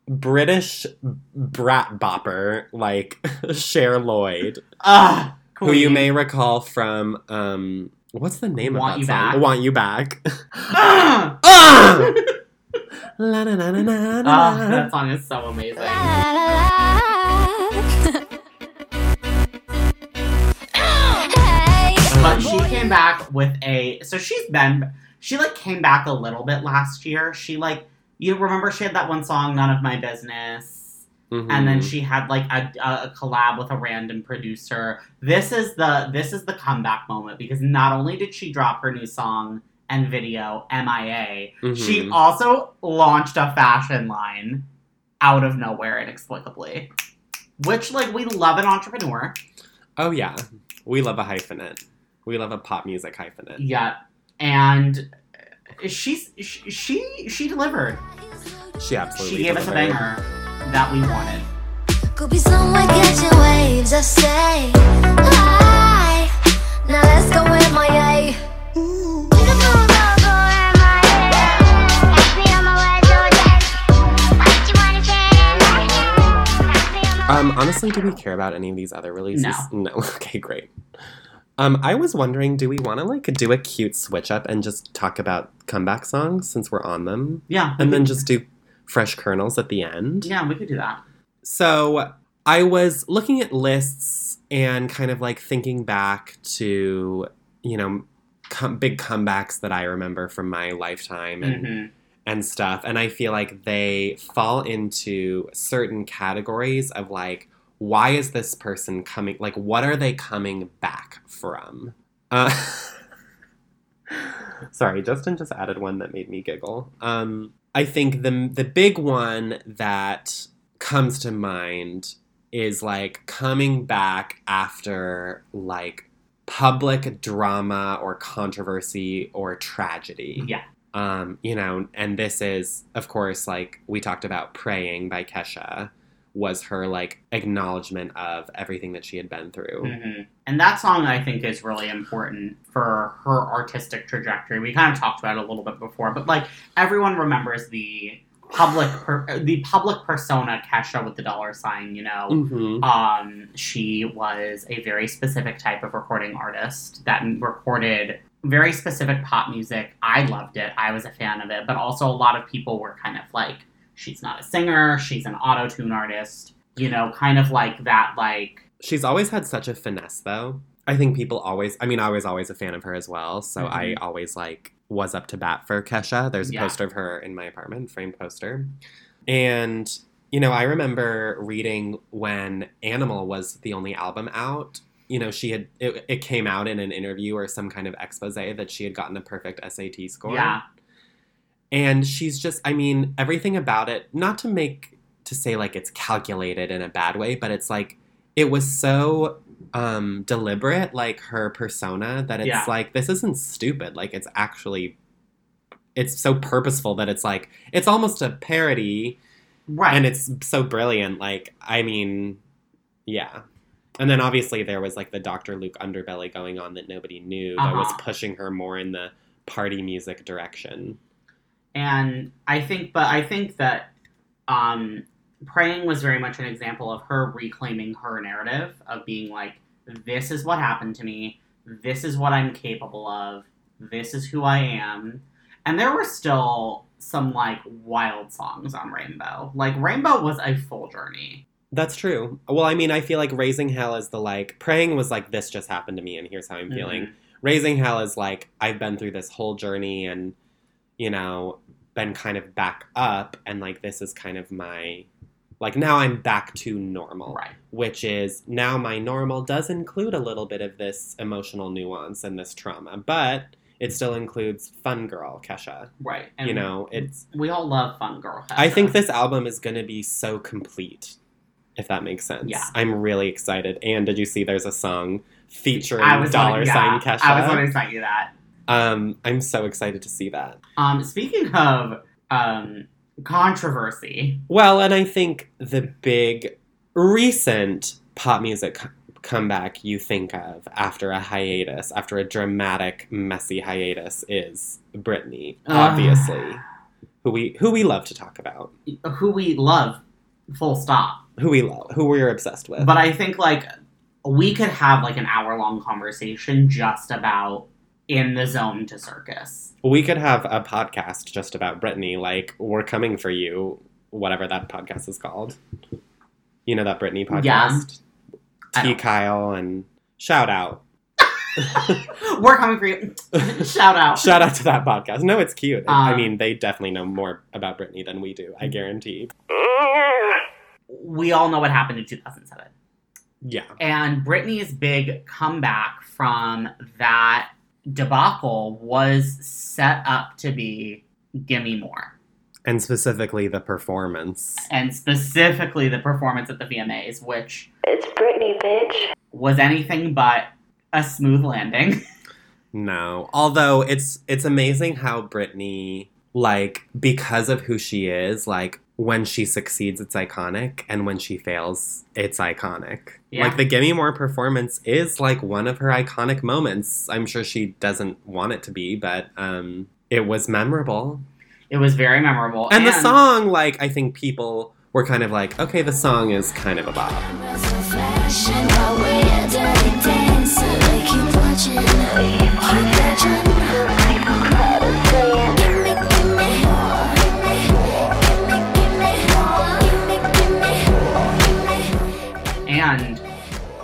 british brat bopper like Cher Lloyd Ugh, who you may recall from um what's the name Want of You that song Back? want you back Ugh! Ah! La, na, na, na, na, na, Ugh, that song is so amazing. But she came back with a. So she's been. She like came back a little bit last year. She like you remember she had that one song, "None of My Business," and Mhm. then she had like a, a, collab with a random producer. This is the this is the comeback moment because not only did she drop her new song and video "MIA," she Mhm. also launched a fashion line out of nowhere inexplicably. Which like we love an entrepreneur. Oh yeah, we love a hyphenate. We love a pop music hyphenate. Yeah, and she's she she, she delivered. She absolutely she gave us a delivered. banger that we wanted. Could be someone catching waves. I say, hi. Now let's go in my way. Um, honestly, do we care about any of these other releases? No. no. Okay, great. Um, I was wondering, do we want to like do a cute switch up and just talk about comeback songs since we're on them, Yeah. and then just do fresh kernels at the end? Yeah, we could do that. So I was looking at lists and kind of like thinking back to you know com- big comebacks that I remember from my lifetime and hmm and stuff. And I feel like they fall into certain categories of like, why is this person coming? Like, what are they coming back from? Uh, sorry, Justin just added one that made me giggle. Um, I think the the big one that comes to mind is like coming back after like public drama or controversy or tragedy Yeah. um, you know, and this is, of course, like we talked about praying by Kesha was her like acknowledgement of everything that she had been through. hmm And that song, I think, is really important for her artistic trajectory. We kind of talked about it a little bit before, but like everyone remembers the public, per- the public persona Kesha with the dollar sign. You know, hmm um, she was a very specific type of recording artist that recorded very specific pop music. I loved it. I was a fan of it, but also a lot of people were kind of like, she's not a singer. She's an auto tune artist. You know, kind of like that, like. She's always had such a finesse, though. I think people always, I mean, I was always a fan of her as well. So I Mhm. always like was up to bat for Kesha. There's a Yeah. poster of her in my apartment, framed poster. And, you know, I remember reading when Animal was the only album out. You know, she had, it, it came out in an interview or some kind of expose that she had gotten a perfect SAT score. Yeah. And she's just, I mean, everything about it, not to make, to say like it's calculated in a bad way, but it's like, it was so um deliberate, like her persona, that it's Yeah. like, this isn't stupid. Like, it's actually, it's so purposeful that it's like, it's almost a parody Right. and it's so brilliant. Like, I mean, yeah. And then obviously there was like the Dr. Luke underbelly going on that nobody knew that was Uh-huh. pushing her more in the party music direction. And I think, but I think that um, praying was very much an example of her reclaiming her narrative of being like, this is what happened to me, this is what I'm capable of, this is who I am. And there were still some like wild songs on Rainbow. Like Rainbow was a full journey. That's true. Well, I mean, I feel like Raising Hell is the like, praying was like, this just happened to me and here's how I'm feeling. Mhm. Raising Hell is like, I've been through this whole journey and, you know, been kind of back up and like, this is kind of my, like, now I'm back to normal. Right. which is now my normal does include a little bit of this emotional nuance and this trauma, but it still includes fun girl Kesha. Right. And you know, it's we all love Fun Girl. I think this album is going to be so complete if that makes sense. Yeah. I'm really excited. And did you see there's a song featuring dollar gonna- yeah, sign Kesha? I was going to cite you that. Um I'm so excited to see that. Um, speaking of um, controversy, Well, and I think the big recent pop music c- comeback you think of after a hiatus, after a dramatic, messy hiatus, is Britney, obviously, who we who we love to talk about, who we love, full stop. who we love, who we're obsessed with. But I think like we could have like an hour long conversation just about in the zone to circus. we could have a podcast just about Britney, like "We're Coming for You," whatever that podcast is called. You know that Britney Yeah. podcast. I T. Kyle and shout out. We're coming for you. Shout out. Shout out to that podcast. No, it's cute. I Um, mean, they definitely know more about Britney than we do. I guarantee. We all know what happened in 2007. Yeah. And Britney's big comeback from that debacle was set up to be Gimme More. And specifically the performance. And specifically the performance at the VMAs, which It's Britney, bitch. was anything but a smooth landing. No. Although it's it's amazing how Britney like because of who she is, like when she succeeds, it's iconic, and when she fails, it's iconic. Yeah. Like the Gimme More performance is like one of her iconic moments. I'm sure she doesn't want it to be, but um, it was memorable. It was very memorable. And the song, like, I think people were kind of like, okay, the song is kind of a bop.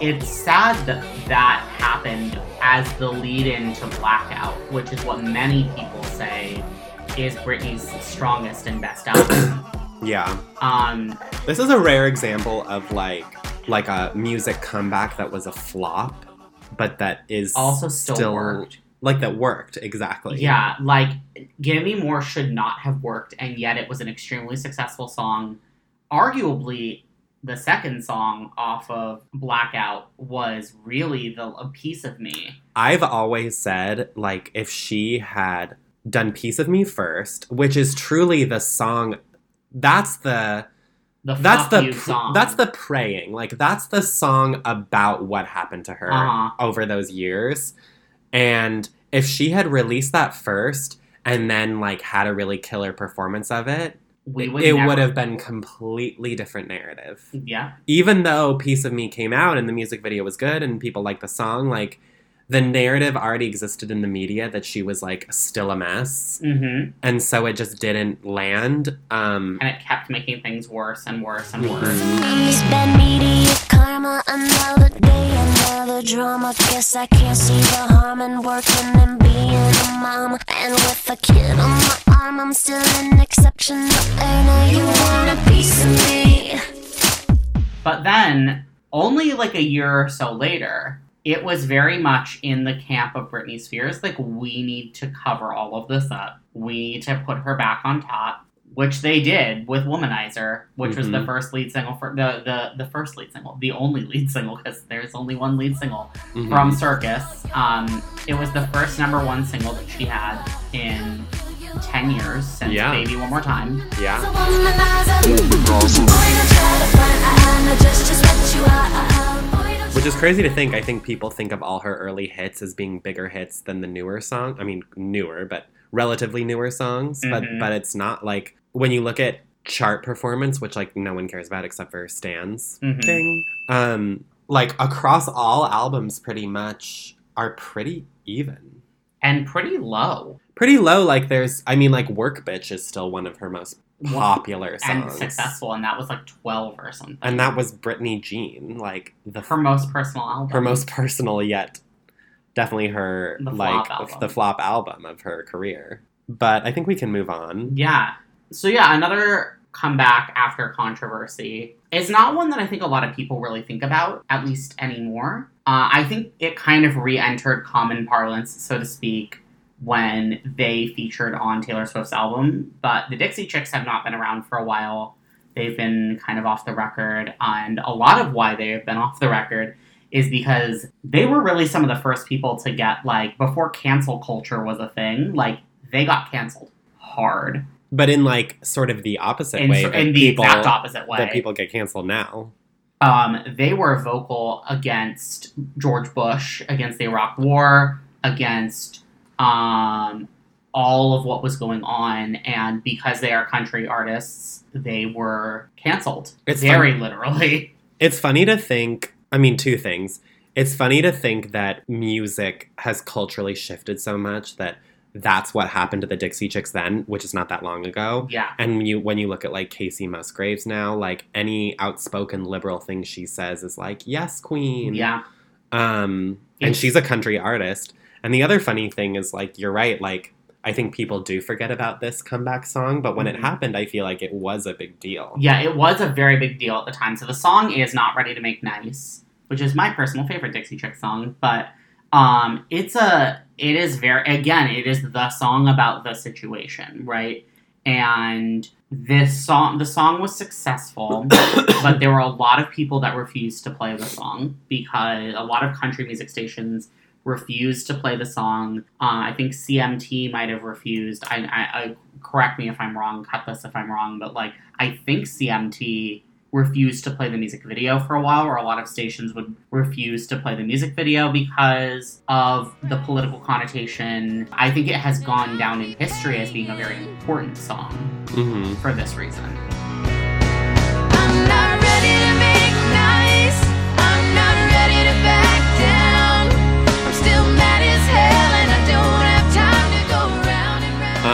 It's sad that that happened as the lead in to Blackout, which is what many people say is Britney's strongest and best album. Yeah. um, This is a rare example of like like a music comeback that was a flop, but that is also still, worked. like that worked exactly. Yeah, like Gimme More should not have worked, and yet it was an extremely successful song. Arguably, the second song off of Blackout was really the a piece of me. I've always said like if she had done Piece of Me first, which is truly the song that's the The that's the you pr- song. that's the praying. Like that's the song about what happened to her Uh-huh. over those years. And if she had released that first and then like had a really killer performance of it, we would it never- would have been completely different narrative. yeah Even though Piece of Me came out and the music video was good and people liked the song, like the narrative already existed in the media that she was like still a mess. hmm And so it just didn't land. Um and it kept making things worse and worse and worse. Bad media karma, another day, another drama. Guess I can't see the harm in working and being a mom. And with a kid on my arm, I'm still an exception. And you want a piece of me. But then, only like a year or so later, it was very much in the camp of Britney Spears. Like, we need to cover all of this up. We need to put her back on top, which they did with Womanizer, which was the Mhm. first lead single for the the the first lead single, the only lead single because there's only one lead single mhm. from Circus. Um, it was the first number one single that she had in ten years since Yeah. Baby One More Time. yeah. Which is crazy to think. I think people think of all her early hits as being bigger hits than the newer song. I mean, newer, but relatively newer songs. But Mhm. but it's not like when you look at chart performance, which like no one cares about except for Stans. Mhm. Ding. Um, like across all albums, pretty much are pretty even. And pretty low. Pretty low. Like there's, I mean, like Work Bitch is still one of her most popular and successful, and that was like twelve or something. And that was Britney Jean, like the her most personal album. her most personal yet definitely her The like flop the flop album of her career but i think we can move on yeah. So yeah, another comeback after controversy is not one that I think a lot of people really think about, at least anymore. Uh, I think it kind of re-entered common parlance, so to speak, when they featured on Taylor Swift's album. But the Dixie Chicks have not been around for a while. They've been kind of off the record, and a lot of why they have been off the record is because they were really some of the first people to get like before cancel culture was a thing. Like they got canceled hard but in like sort of the opposite in, way in the people exact opposite way. that people get canceled now um, they were vocal against George Bush, against the Iraq War, against um, all of what was going on, and because they are country artists, they were canceled. It's very literally. it's funny to think i mean two things it's funny to think that music has culturally shifted so much that that's what happened to the dixie chicks then which is not that long ago Yeah, And when you when you look at like Kacey Musgraves now, like any outspoken liberal thing she says is like, "Yes, queen." yeah, Um and she's a country artist. And the other funny thing is like you're right, like I think people do forget about this comeback song, but when Mhm. it happened, I feel like it was a big deal. yeah. It was a very big deal at the time. So the song is "Not Ready to Make Nice," which is my personal favorite Dixie Chick song, but um, it's a it is very again it is the song about the situation, right? And this song the song was successful, but there were a lot of people that refused to play the song because a lot of country music stations refused to play the song. Uh, I think CMT might have refused. I, I, I correct me if I'm wrong, cut this if I'm wrong, but like I think CMT refused to play the music video for a while, or a lot of stations would refuse to play the music video because of the political connotation. I think it has gone down in history as being a very important song hmm for this reason.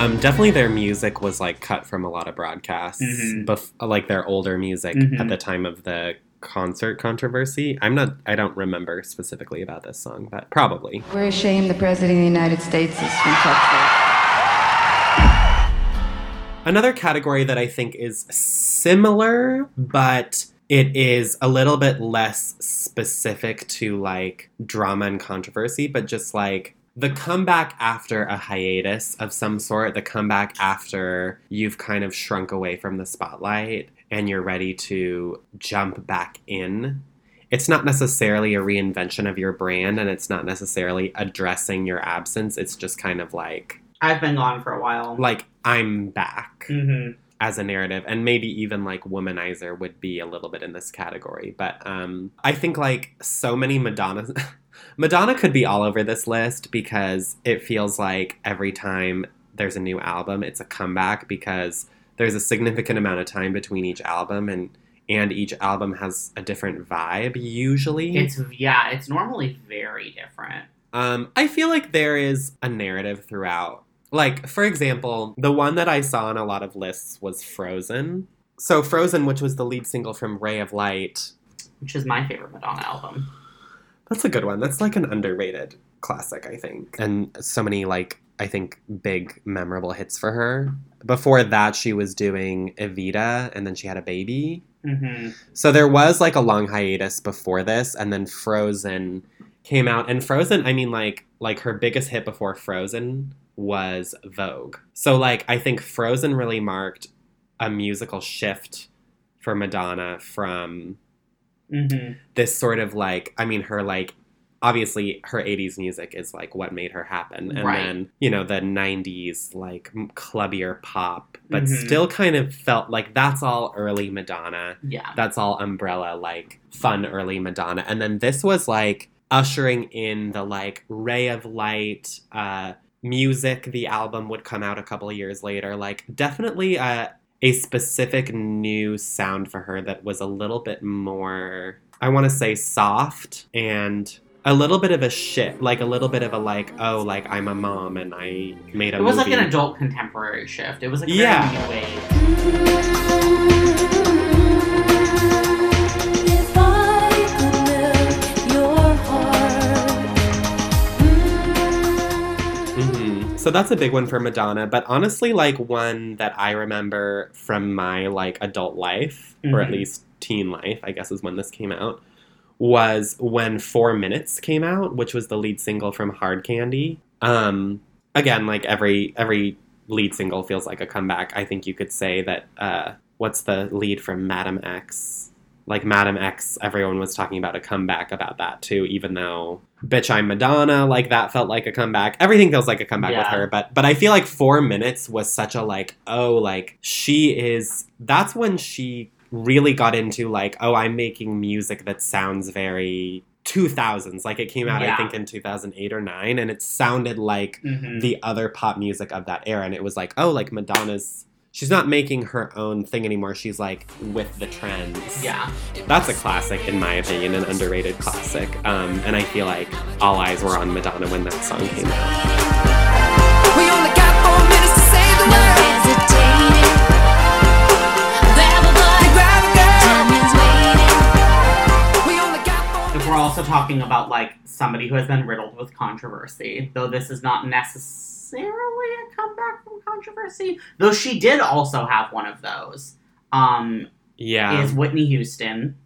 Um, definitely their music was like cut from a lot of broadcasts, Mhm. bef- like their older music Mhm. at the time of the concert controversy. I'm not, I don't remember specifically about this song, but probably. We're ashamed the President of the United States is from Texas. Another category that I think is similar, but it is a little bit less specific to like drama and controversy, but just like the comeback after a hiatus of some sort, the comeback after you've kind of shrunk away from the spotlight and you're ready to jump back in. It's not necessarily a reinvention of your brand and it's not necessarily addressing your absence. It's just kind of like, I've been gone for a while. like, I'm back hmm as a narrative and maybe even like womanizer would be a little bit in this category but um i think like so many madonna madonna could be all over this list because it feels like every time there's a new album it's a comeback because there's a significant amount of time between each album and and each album has a different vibe usually It's yeah, it's normally very different. um, I feel like there is a narrative throughout. Like, for example, the one that I saw on a lot of lists was Frozen. So, Frozen, which was the lead single from Ray of Light, Which is my favorite Madonna album. That's a good one. That's like an underrated classic, I think. And so many, like, I think big, memorable hits for her. Before that, she was doing Evita, and then she had a baby. hmm So there was like a long hiatus before this, and then Frozen came out. And Frozen, I mean, like like her biggest hit before Frozen was Vogue. So like I think Frozen really marked a musical shift for Madonna from hmm this sort of like I mean her like obviously her 80s music is like what made her happen and Right. then you know the 90s like clubbier pop but Mhm. still kind of felt like that's all early Madonna Yeah. that's all umbrella like fun early madonna and then this was like ushering in the like ray of light uh music the album would come out a couple of years later like definitely uh, a specific new sound for her that was a little bit more i want to say soft and a little bit of a shift like a little bit of a like oh like i'm a mom and i made a It was like movie. an adult contemporary shift. It was like a Yeah. So that's a big one for Madonna, but honestly, like one that I remember from my like adult life, or at Mhm. least teen life, I guess is when this came out, was when Four Minutes came out, which was the lead single from Hard Candy. Um, again, like every every lead single feels like a comeback. I think you could say that. Uh, what's the lead from Madame X? Like Madame X, everyone was talking about a comeback about that too, even though Bitch I'm Madonna, like that felt like a comeback. Everything feels like a comeback with her, but but I feel like four minutes was such a like, oh, like she is that's when she really got into like, oh, I'm making music that sounds very 2000s. Like it came out, I think, in 2008 or 9, and it sounded like Mhm. the other pop music of that era. And it was like, oh, like Madonna's. She's not making her own thing anymore. She's like with the trends. Yeah. That's a classic, in my opinion, an underrated classic. Um, and I feel like all eyes were on Madonna when that song came out. We only got four minutes to save the No world. hesitating. Grab a bud. Grab a girl. Time is waiting. We only got four If we're also talking about like somebody who has been riddled with controversy, though this is not necessarily a comeback from controversy, though she did also have one of those. Um, Yeah. is Whitney Houston.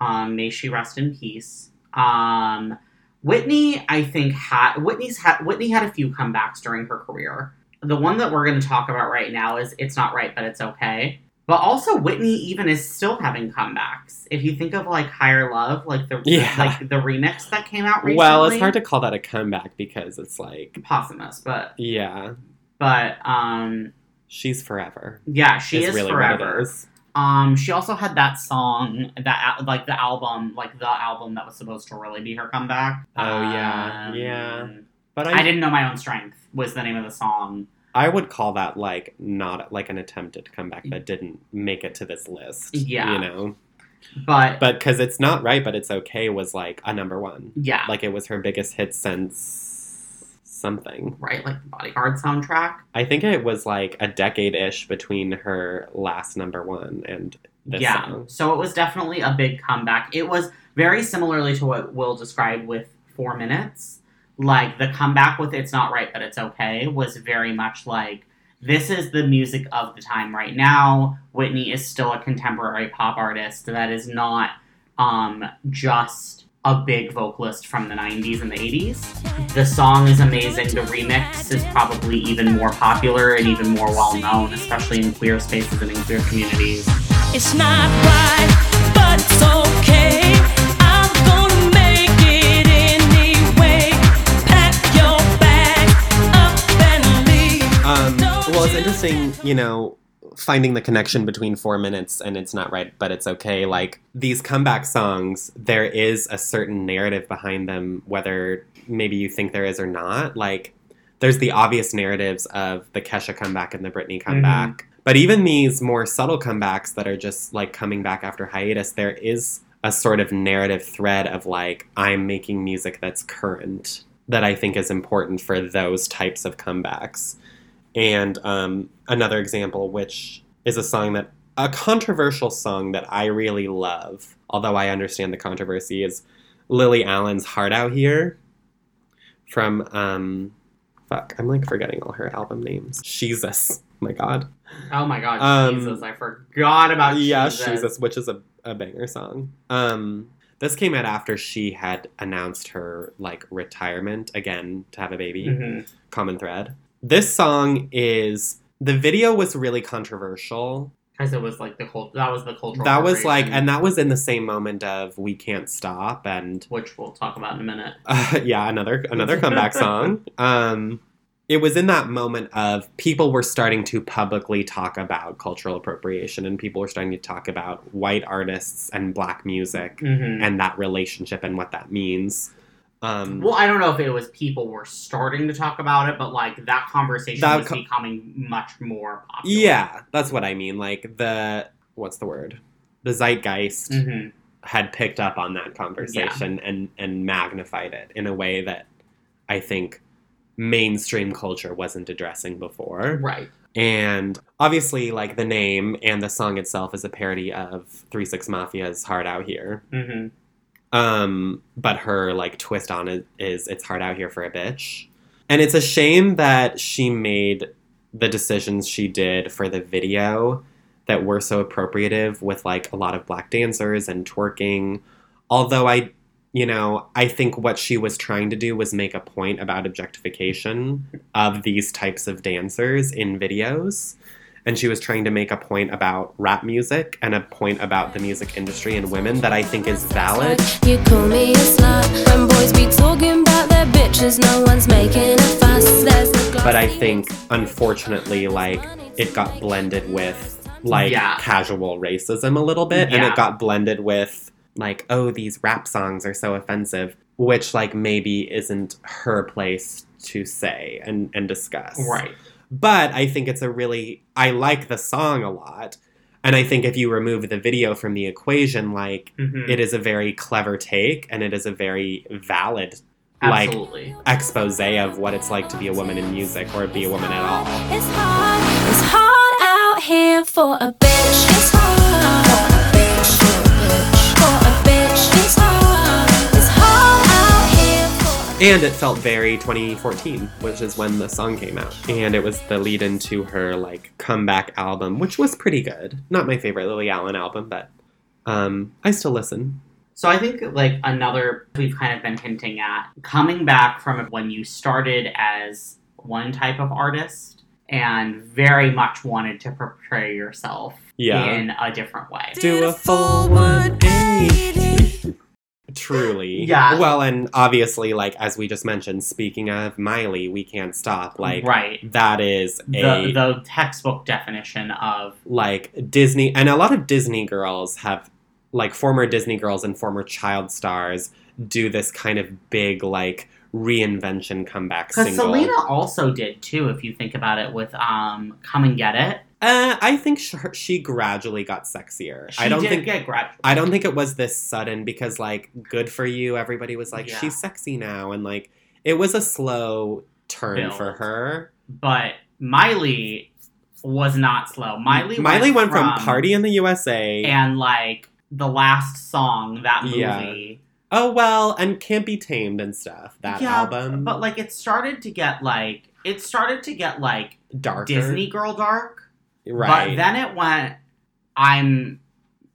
Um, may she rest in peace. Um, Whitney, I think had Whitney's had Whitney had a few comebacks during her career. The one that we're going to talk about right now is "It's Not Right, but It's Okay." But also, Whitney even is still having comebacks. If you think of like "Higher Love," like the Yeah. like the remix that came out recently. well, it's hard to call that a comeback because it's like, posthumous, but yeah. But um, She's forever. Yeah, she is is really forever. is. Um, she also had that song, that like the album, like the album that was supposed to really be her comeback. Oh, yeah. Um, Yeah. But I, I, didn't know my own strength was the name of the song. I would call that like not like an attempted comeback that didn't make it to this list. Yeah. You know? But, But because it's not right, but it's okay was like a number one. yeah, Like it was her biggest hit since something. right, like the Bodyguard soundtrack. I think it was like a decade ish between her last number one and this yeah, song. so it was definitely a big comeback. It was very similarly to what Will described with Four Minutes. Like the comeback with "It's Not Right But It's Okay" was very much like this is the music of the time right now. Whitney is still a contemporary pop artist that is not um, just a big vocalist from the 90s and the 80s. The song is amazing. The remix is probably even more popular and even more well known, especially in queer spaces and in queer communities. It's not right, but it's okay. I'm gonna make it anyway. Pack your bag up and leave. Um, well, it's interesting, you know, finding the connection between four minutes and it's not right, but it's okay. Like these comeback songs, there is a certain narrative behind them, whether maybe you think there is or not. Like there's the obvious narratives of the Kesha comeback and the Britney mm-hmm. comeback. But even these more subtle comebacks that are just like coming back after hiatus, there is a sort of narrative thread of like, I'm making music that's current that I think is important for those types of comebacks. And um, another example, which is a song that, a controversial song that I really love, although I understand the controversy, is Lily Allen's Hard Out Here from, um, fuck, I'm like forgetting all her album names. Jesus. my God. Oh my god, Um, Jesus, I forgot about yeah, Jesus. Jesus, which is a, a banger song. Um, this came out after she had announced her like retirement again to have a baby. Mhm. Common thread. This song is the video was really controversial. Because it was like the cult- that was the cultural. That was like, and that was in the same moment of "We Can't Stop" and which we'll talk about in a minute. uh, yeah, another another comeback song. Um, it was in that moment of people were starting to publicly talk about cultural appropriation, and people were starting to talk about white artists and black music Mhm. and that relationship and what that means. Um, Well, I don't know if it was people were starting to talk about it, but like that conversation That was co- becoming much more popular. yeah, that's what I mean. Like the what's the word? The zeitgeist hmm had picked up on that conversation and and magnified it in a way that I think mainstream culture wasn't addressing before. Right. And obviously, like the name and the song itself is a parody of Three Six Mafia's "Hard Out Here." hmm Um, but her like twist on it is "It's hard out here for a bitch," and it's a shame that she made the decisions she did for the video that were so appropriative with like a lot of black dancers and twerking. Although I, you know, I think what she was trying to do was make a point about objectification of these types of dancers in videos. And she was trying to make a point about rap music and a point about the music industry and women that I think is valid. You call me a slut when boys be talking about their bitches. No one's making a fuss. There's a But I think, unfortunately, like it got blended with like Yeah. casual racism a little bit, and it got blended with like, oh, these rap songs are so offensive, which like maybe isn't her place to say and and discuss. Right. But I think it's a really I like the song a lot. And I think if you remove the video from the equation, like hmm it is a very clever take and it is a very valid like Absolutely. expose of what it's like to be a woman in music or be a woman at all. It's hard, it's hard out here for a bitch. And it felt very 2014, which is when the song came out. And it was the lead into her like comeback album, which was pretty good. Not my favorite Lily Allen album, but um, I still listen. So I think like another we've kind of been hinting at coming back from when you started as one type of artist and very much wanted to portray yourself Yeah. in a different way. Do a full 180. Truly. Yeah. Well, and obviously, like, as we just mentioned, speaking of Miley, we can't stop. Like, right. that is The a. the textbook definition of like Disney and a lot of Disney girls have like former Disney girls and former child stars do this kind of big like reinvention comeback because single. Selena also did too. If you think about it, with um, "Come and Get It," uh, I think she, she gradually got sexier. she I don't think get grad. I don't think it was this sudden because like good for you everybody was like Yeah. she's sexy now and like it was a slow turn Build. for her. but Miley was not slow. Miley Miley went from, Party in the USA and like the last song that movie. Yeah. Oh well, and Can't Be Tamed and stuff. That Yeah, album, But like it started to get like it started to get like darker, Disney girl dark. Right? But then it went I'm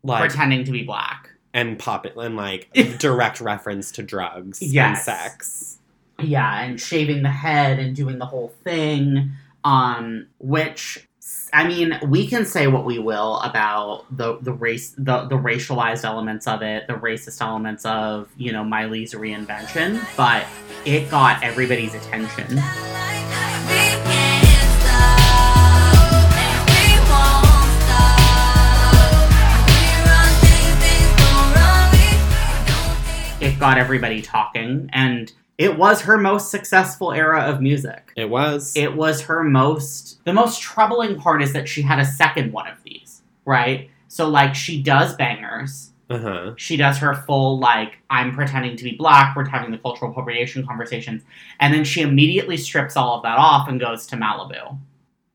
like pretending to be black. and pop it and like direct reference to drugs and sex. Yeah, and shaving the head and doing the whole thing. Um, which I mean, we can say what we will about the the race the the racialized elements of it, the racist elements of, you know, Miley's reinvention, but it got everybody's attention. Got everybody talking and it was her most successful era of music. It was. it was her most the most troubling part is that she had a second one of these right so like she does bangers uh huh. she does her full like i'm pretending to be black we're having the cultural appropriation conversations and then she immediately strips all of that off and goes to malibu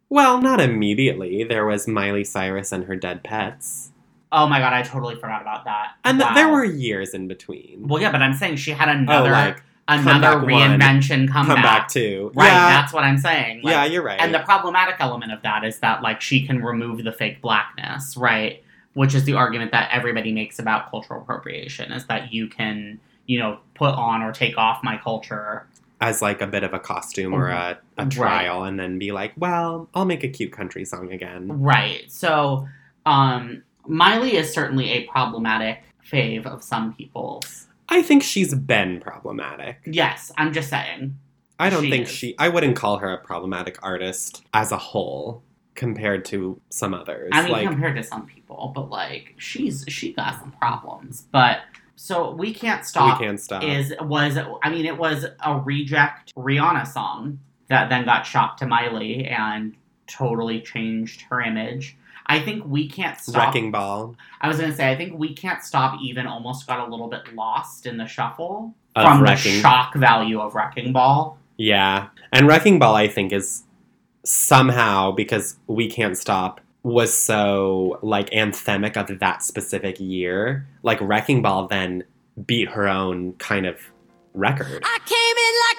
Well, not immediately. There was Miley Cyrus and her dead pets, oh my god i totally forgot about that and th- there were years in between. well yeah but i'm saying she had oh, another like another comeback one, reinvention comeback, come back too. right Yeah, that's what i'm saying Like, yeah, you're right. And the problematic element of that is that like she can remove the fake blackness, right? Which is the argument that everybody makes about cultural appropriation is that you can, you know, put on or take off my culture. As like a bit of a costume or a, a Right. trial, and then be like, well, I'll make a cute country song again. Right. So um Miley is certainly a problematic fave of some people's. I think she's been problematic. Yes, I'm just saying. I don't She think is. she. I wouldn't call her a problematic artist as a whole compared to some others. I mean like, compared to some people, but like she's she got some problems. But so we can't stop we can't stop. is was I mean it was a reject Rihanna song that then got shopped to Miley and totally changed her image. I think we can't stop. Wrecking Ball I was gonna say I think we can't stop. Even almost got a little bit lost in the shuffle of from Wrecking. the shock value of Wrecking Ball. Yeah, and Wrecking Ball, I think, is somehow because we can't stop was so like anthemic of that specific year. Like Wrecking Ball then beat her own kind of record. I came in like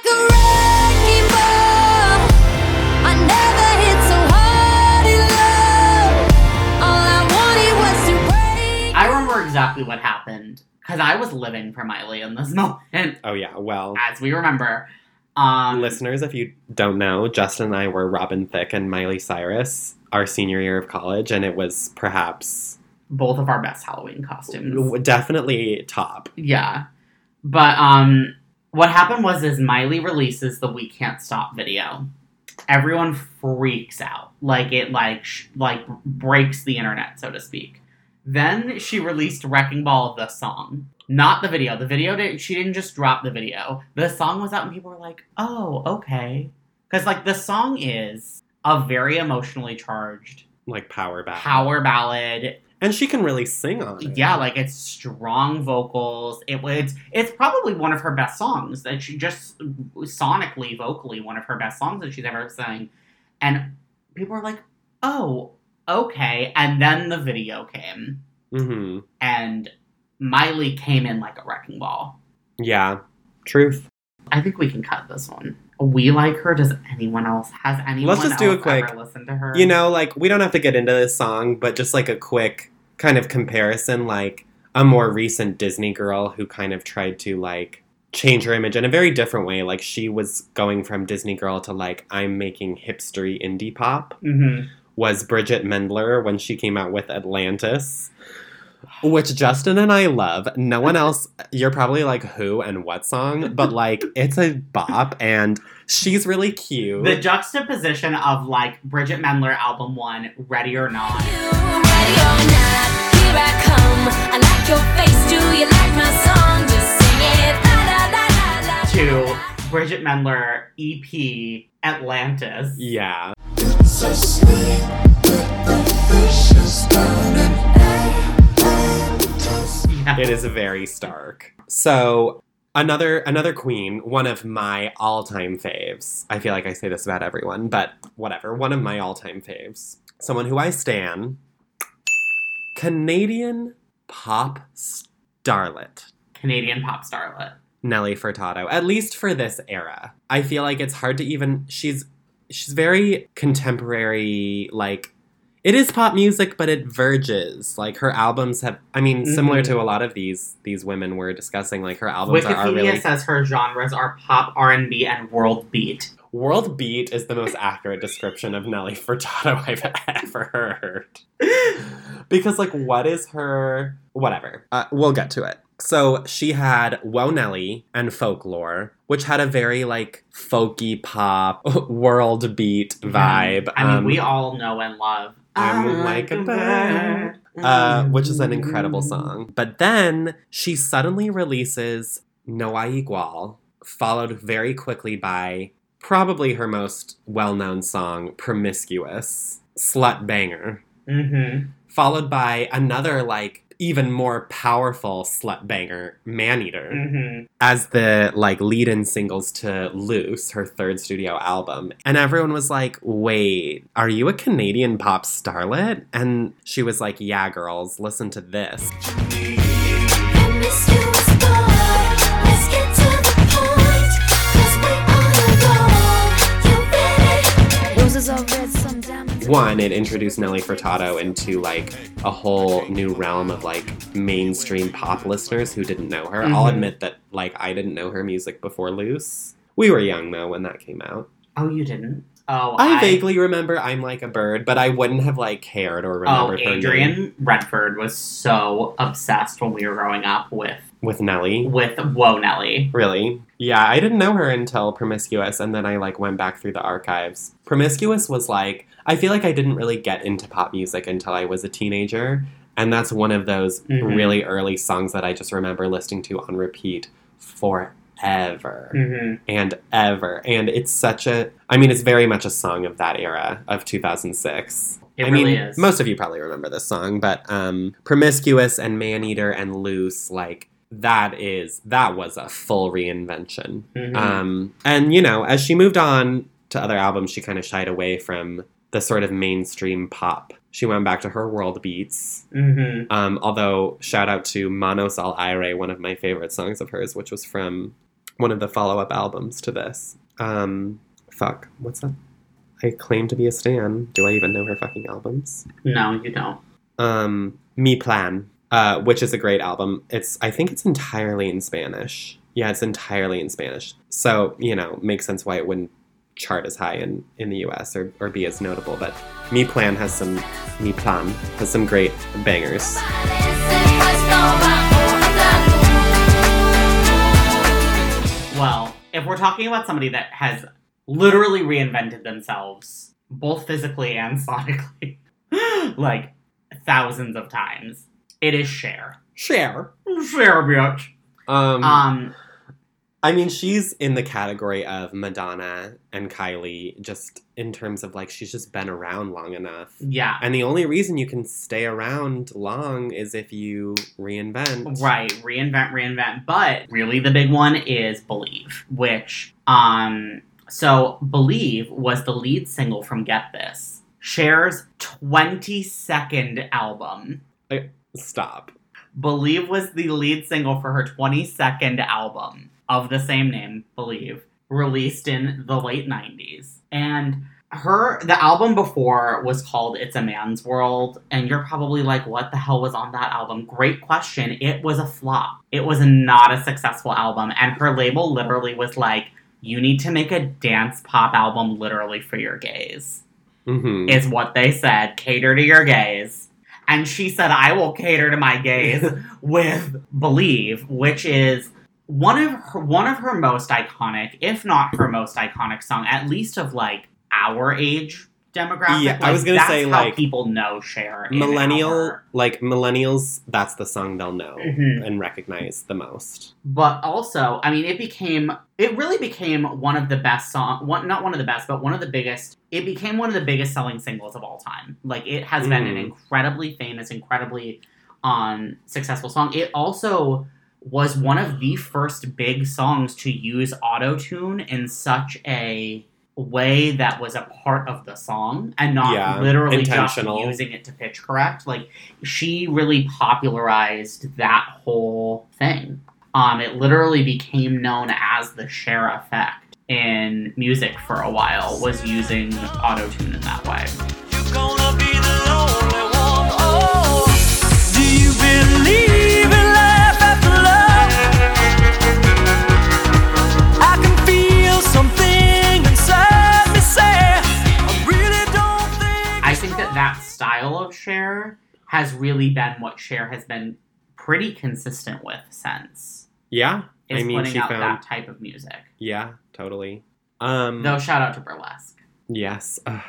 exactly what happened because I was living for Miley in this moment, Oh yeah, well. as we remember. Um, Listeners, if you don't know, Justin and I were Robin Thicke and Miley Cyrus our senior year of college, and it was perhaps both of our best Halloween costumes. definitely top. Yeah. But um what happened was is Miley releases the We Can't Stop video. Everyone freaks out. Like it like sh- like breaks the internet so to speak. Then she released Wrecking Ball the song. Not the video. The video did she didn't just drop the video. The song was out and people were like, "Oh, okay." Cuz like the song is a very emotionally charged Like power ballad. power ballad And she can really sing on it. yeah, like it's strong vocals. It it's it's probably one of her best songs that she just sonically, vocally, one of her best songs that she's ever sang. And people were like, "Oh, okay." And then the video came, hmm and Miley came in like a wrecking ball. Yeah. Truth. I think we can cut this one. We like her. Does anyone else? Has anyone Let's just do a quick- listen to her? You know, like we don't have to get into this song, but just like a quick kind of comparison, like a more recent Disney girl who kind of tried to like change her image in a very different way. Like she was going from Disney girl to like I'm making hipstery indie pop. hmm Was Bridgit Mendler when she came out with Atlantis. Oh. which Justin and I love. No one else, you're probably like, who and what song? But like, it's a bop and she's really cute. The juxtaposition of like Bridgit Mendler album one, Ready or Not, Ready or not, here I come. I like your face, do you like my song? Just sing it. La, la, la, la, la. to Bridgit Mendler EP Atlantis. yeah. Yeah. It is very stark. So another another queen, one of my all-time faves. I feel like I say this about everyone, but whatever. One of my all-time faves. Someone who I stan. Canadian pop starlet. Canadian pop starlet. Nelly Furtado, at least for this era. I feel like it's hard to even she's she's very contemporary like it is pop music but it verges. Like her albums have I mean similar Mhm. to a lot of these these women we're discussing like her albums are, are Wikipedia really says her genres are pop, R&B, and world beat. World Beat is the most accurate description of Nelly Furtado I've ever heard. because, like, what is her. Whatever. Uh, we'll get to it. So, she had Whoa Nelly and Folklore, which had a very, like, folky pop, world beat vibe. I mean, Um, we all know and love. I'm like a bird. uh, which is an incredible song. But then she suddenly releases No Hay Igual, followed very quickly by probably her most well known song, Promiscuous, Slut Banger, Mm-hmm. followed by another, like, even more powerful slut banger, Man Eater, Mm-hmm. as the like lead-in singles to Loose, her third studio album. And everyone was like, "Wait, are you a Canadian pop starlet?" And she was like, "Yeah, girls, listen to this." One, it introduced Nelly Furtado into like a whole new realm of like mainstream pop listeners who didn't know her. I'll Mhm. admit that like I didn't know her music before Loose. We were young though when that came out. Oh, you didn't? Oh, I vaguely remember I'm like a bird, but I wouldn't have like cared or Oh, remembered name Adrian Redford was so obsessed when we were growing up with with Nelly. with Whoa Nelly. Really? Yeah, I didn't know her until Promiscuous, and then I like went back through the archives. Promiscuous was like I feel like I didn't really get into pop music until I was a teenager, and that's one of those Mhm. really early songs that I just remember listening to on repeat forever Mm-hmm. and ever. And it's such a I mean, it's very much a song of that era of 2006. It I really mean, is. most of you probably remember this song, but um, Promiscuous and Maneater and Loose, like that is that was a full reinvention. Mhm. Um, and you know, as she moved on to other albums, she kind of shied away from the sort of mainstream pop. She went back to her world beats. mm-hmm. Um, although shout out to Manos al Aire, one of my favorite songs of hers, which was from one of the follow-up albums to this. Um, fuck, what's that? I claim to be a stan. Do I even know her fucking albums? No, you don't. um, Mi Plan, uh, which is a great album. It's I think it's entirely in Spanish. Yeah, it's entirely in Spanish. So you know, makes sense why it wouldn't chart as high in, in the U.S. or, or be as notable. But Mi Plan has some Mi Plan has some great bangers. Well, if we're talking about somebody that has literally reinvented themselves, both physically and sonically, like thousands of times, it is Cher. Share. Cher, bitch. Um, Um, I mean, she's in the category of Madonna and Kylie, just in terms of like she's just been around long enough. yeah. And the only reason you can stay around long is if you reinvent. Right, reinvent, reinvent. But really, the big one is Believe, which, um, so Believe was the lead single from Get This, Cher's 22nd album. Stop. Believe was the lead single for her 22nd album of the same name, Believe, released in the late 90s. And her the album before was called It's a Man's World and you're probably like what the hell was on that album? Great question. It was a flop. It was not a successful album and her label literally was like you need to make a dance pop album literally for your gays hmm is what they said. Cater to your gays. and she said, "I will cater to my gays with Believe," which is one of her one of her most iconic, if not her most iconic song, at least of like our age demographic. Yeah, I was gonna say, how like, people know Cher. Millennial, our- like millennials, that's the song they'll know Mhm. and recognize the most. but also, I mean, it became it really became one of the best song. One not one of the best, but one of the biggest. It became one of the biggest selling singles of all time. Like it has been an Mhm. incredibly famous, incredibly um successful song. It also was one of the first big songs to use auto tune in such a way that was a part of the song and not Yeah, literally just using it to pitch correct. Like she really popularized that whole thing. Um, it literally became known as the Cher effect in music for a while. Was using auto tune in that way. That style of Cher has really been what Cher has been pretty consistent with since. Yeah, Is I mean, putting she out found. that type of music. Yeah, totally. Um, Though shout out to Burlesque. Yes. Ugh,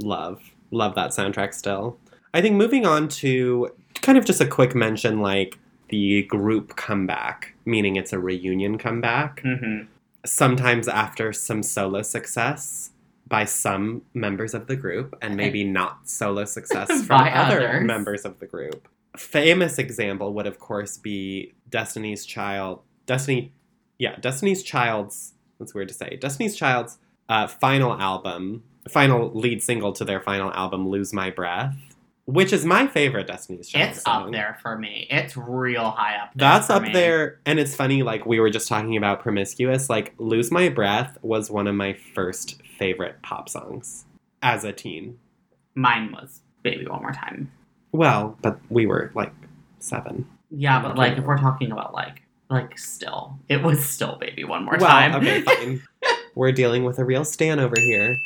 love. Love that soundtrack still. I think moving on to kind of just a quick mention like the group comeback, meaning it's a reunion comeback, Mm-hmm. sometimes after some solo success by some members of the group, and maybe not solo success from By other others. members of the group. Famous example would, of course, be Destiny's Child. Destiny, yeah, Destiny's Child's. That's weird to say. Destiny's Child's uh, final album, final lead single to their final album, "Lose My Breath," which is my favorite Destiny's Child It's song. up there for me. It's real high up there. That's up me. there, and it's funny. Like we were just talking about promiscuous. Like "Lose My Breath" was one of my first favorite pop songs as a teen. Mine was Baby One More Time. Well, but we were like seven. Yeah, but like if we're talking about like like still, it was still Baby One More well, Time. okay, fine. we're dealing with a real stan over here.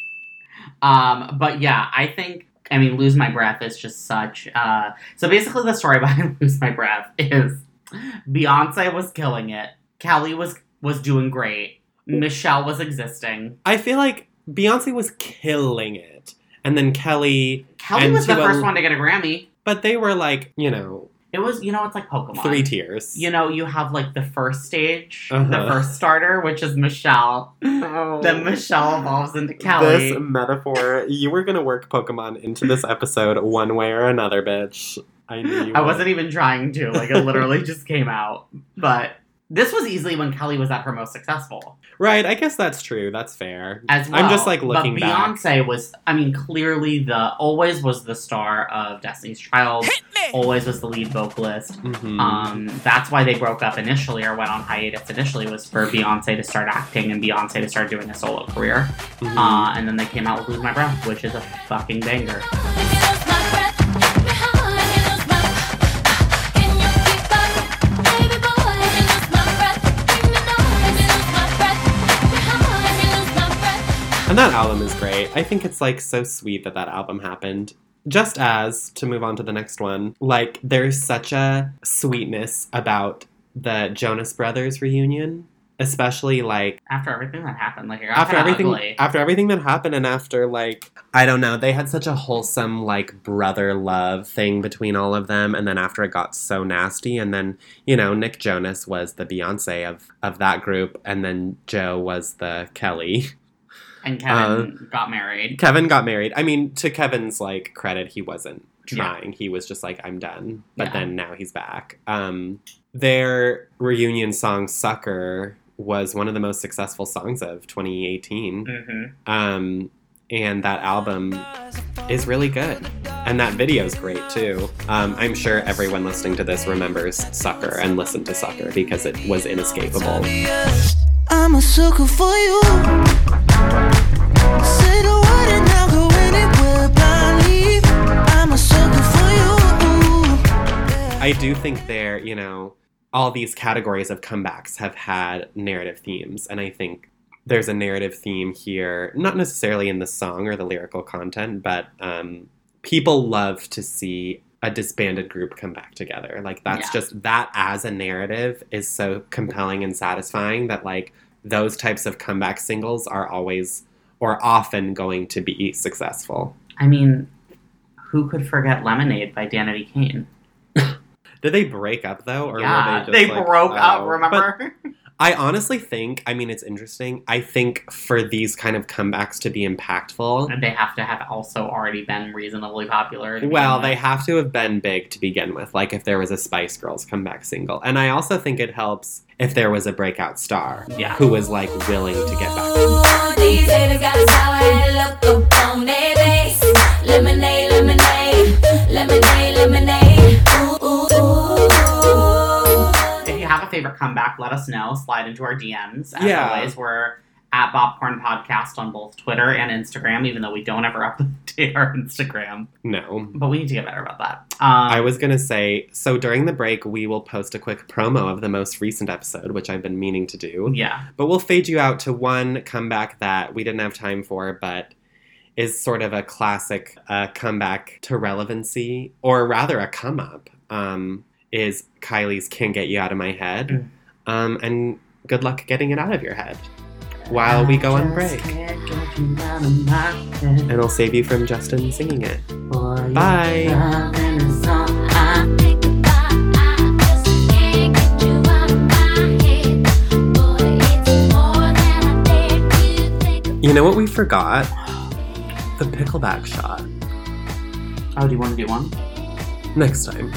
Um, but yeah, I think I mean lose my breath is just such. Uh, so basically, the story behind lose my breath is Beyonce was killing it. Kelly was was doing great. Michelle was existing. I feel like Beyonce was killing it, and then Kelly. Kelly was the to a- first one to get a Grammy. But they were like, you know, It was you know it's like Pokemon. three tiers. You know you have like the first stage, the Uh-huh. first starter, which is Michelle. Then Michelle evolves into Kelly. This metaphor, you were gonna work Pokemon into this episode one way or another, bitch. I knew you. I would. wasn't even trying to. Like it literally just came out. But this was easily when Kelly was at her most successful Right, I guess that's true. That's fair. as well. I'm just like looking but back. Beyonce was, I mean, clearly the always was the star of Destiny's Child. Always was the lead vocalist. Mhm. Um, that's why they broke up initially or went on hiatus initially was for Beyonce to start acting and Beyonce to start doing a solo career. Mhm. Uh, and then they came out with Lose My Breath, which is a fucking banger. And that album is great. I think it's like so sweet that that album happened. Just as to move on to the next one, like there's such a sweetness about the Jonas Brothers reunion, especially like After everything that happened, like after everything ugly. after everything that happened and after like I don't know, they had such a wholesome like brother love thing between all of them and then after it got so nasty and then, you know, Nick Jonas was the Beyonce of of that group and then Joe was the Kelly. and Kevin got married. Kevin got married. I mean, to Kevin's like credit, he wasn't Yeah. trying. He was just like, I'm done. But Yeah. then now he's back. Um, their reunion song "Sucker" was one of the most successful songs of 2018. hmm Um, and that album is really good. And that video is great too. Um, I'm sure everyone listening to this remembers Sucker and listened to Sucker because it was inescapable. I'm a sucker for you. I do think there, you know, all these categories of comebacks have had narrative themes, and I think there's a narrative theme here, not necessarily in the song or the lyrical content, but um, people love to see a disbanded group come back together. Like that's Yeah. just that as a narrative is so compelling and satisfying that like those types of comeback singles are always or often going to be successful. I mean, who could forget Lemonade by Danity Kane? Did they break up though, or yeah, were they they, like, broke up. oh. Remember? But I honestly think, I mean, it's interesting. I think for these kind of comebacks to be impactful, and they have to have also already been reasonably popular. well, they have to have been big to begin with. Like if there was a Spice Girls comeback single, and I also think it helps if there was a breakout star Yeah. who was like willing to get back. These haters got a sour head look up on their base. Lemonade, lemonade, lemonade, lemonade. Favorite comeback, let us know. Slide into our DMs. As Yeah. always, we're at Bopcorn Podcast on both Twitter and Instagram, even though we don't ever update our Instagram. No. But we need to get better about that. Um, I was gonna say, so during the break, we will post a quick promo of the most recent episode, which I've been meaning to do. Yeah. But we'll fade you out to one comeback that we didn't have time for, but is sort of a classic uh, comeback to relevancy, or rather a come up, um, is Kylie's Can't Get You Out of My Head. Mm. Um, and good luck getting it out of your head while we go on break. And I'll save you from Justin singing it. Bye. You know what we forgot? The pickleback shot. Oh, do you want to do one? Next time.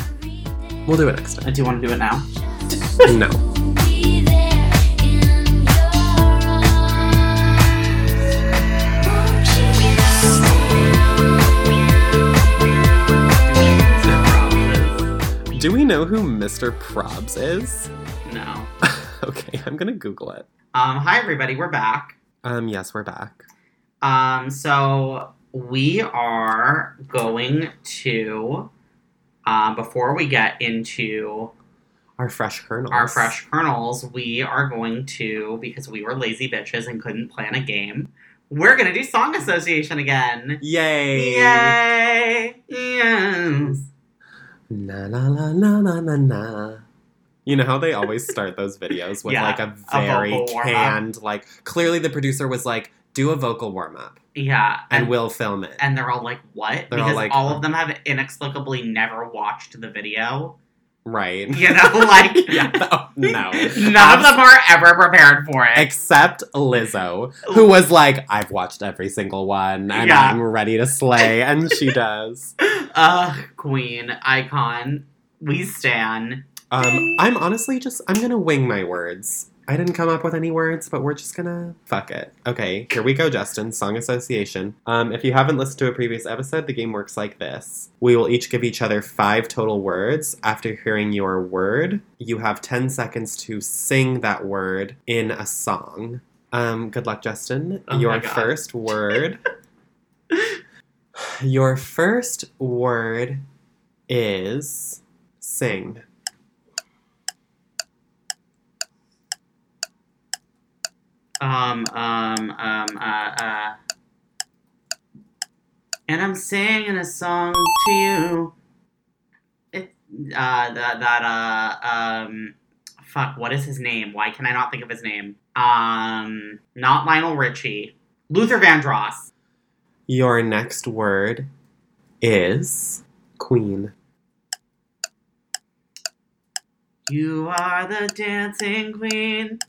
We'll do it next time. Do you want to do it now? No. Do we know who Mr. Probs is? No. okay, I'm gonna Google it. Um, hi, everybody. We're back. Um, yes, we're back. Um, so we are going to, uh, before we get into Our fresh kernels. our fresh kernels, we are going to, because we were lazy bitches and couldn't plan a game, we're going to do Song Association again. Yay! Yay! Yes. Na na na na na na na. You know how they always start those videos with Yeah, like a a very warm-up. canned, like clearly the producer was like, do a vocal warm up Yeah. and, we'll film it. and they're all like, what? They're all because like, all uh, of them have inexplicably never watched the video. right. You know, like, yeah. Oh, no. none of them are ever prepared for it. Except Lizzo, who was like, I've watched every single one and Yeah. I'm ready to slay. And she does. Ugh, queen, icon, we stan. Um, I'm honestly just, I'm going to wing my words. I didn't come up with any words, but we're just gonna fuck it. Okay, here we go, Justin. Song Association. Um, if you haven't listened to a previous episode, the game works like this. We will each give each other five total words. After hearing your word, you have 10 seconds to sing that word in a song. Um, good luck, Justin. Oh your first word. your first word is sing. Um, um, um, uh, uh. And I'm singing a song to you. It, uh, that, that, uh, um, fuck, what is his name? Why can I not think of his name? Um, not Lionel Richie. Luther Vandross. Your next word is queen. You are the dancing queen.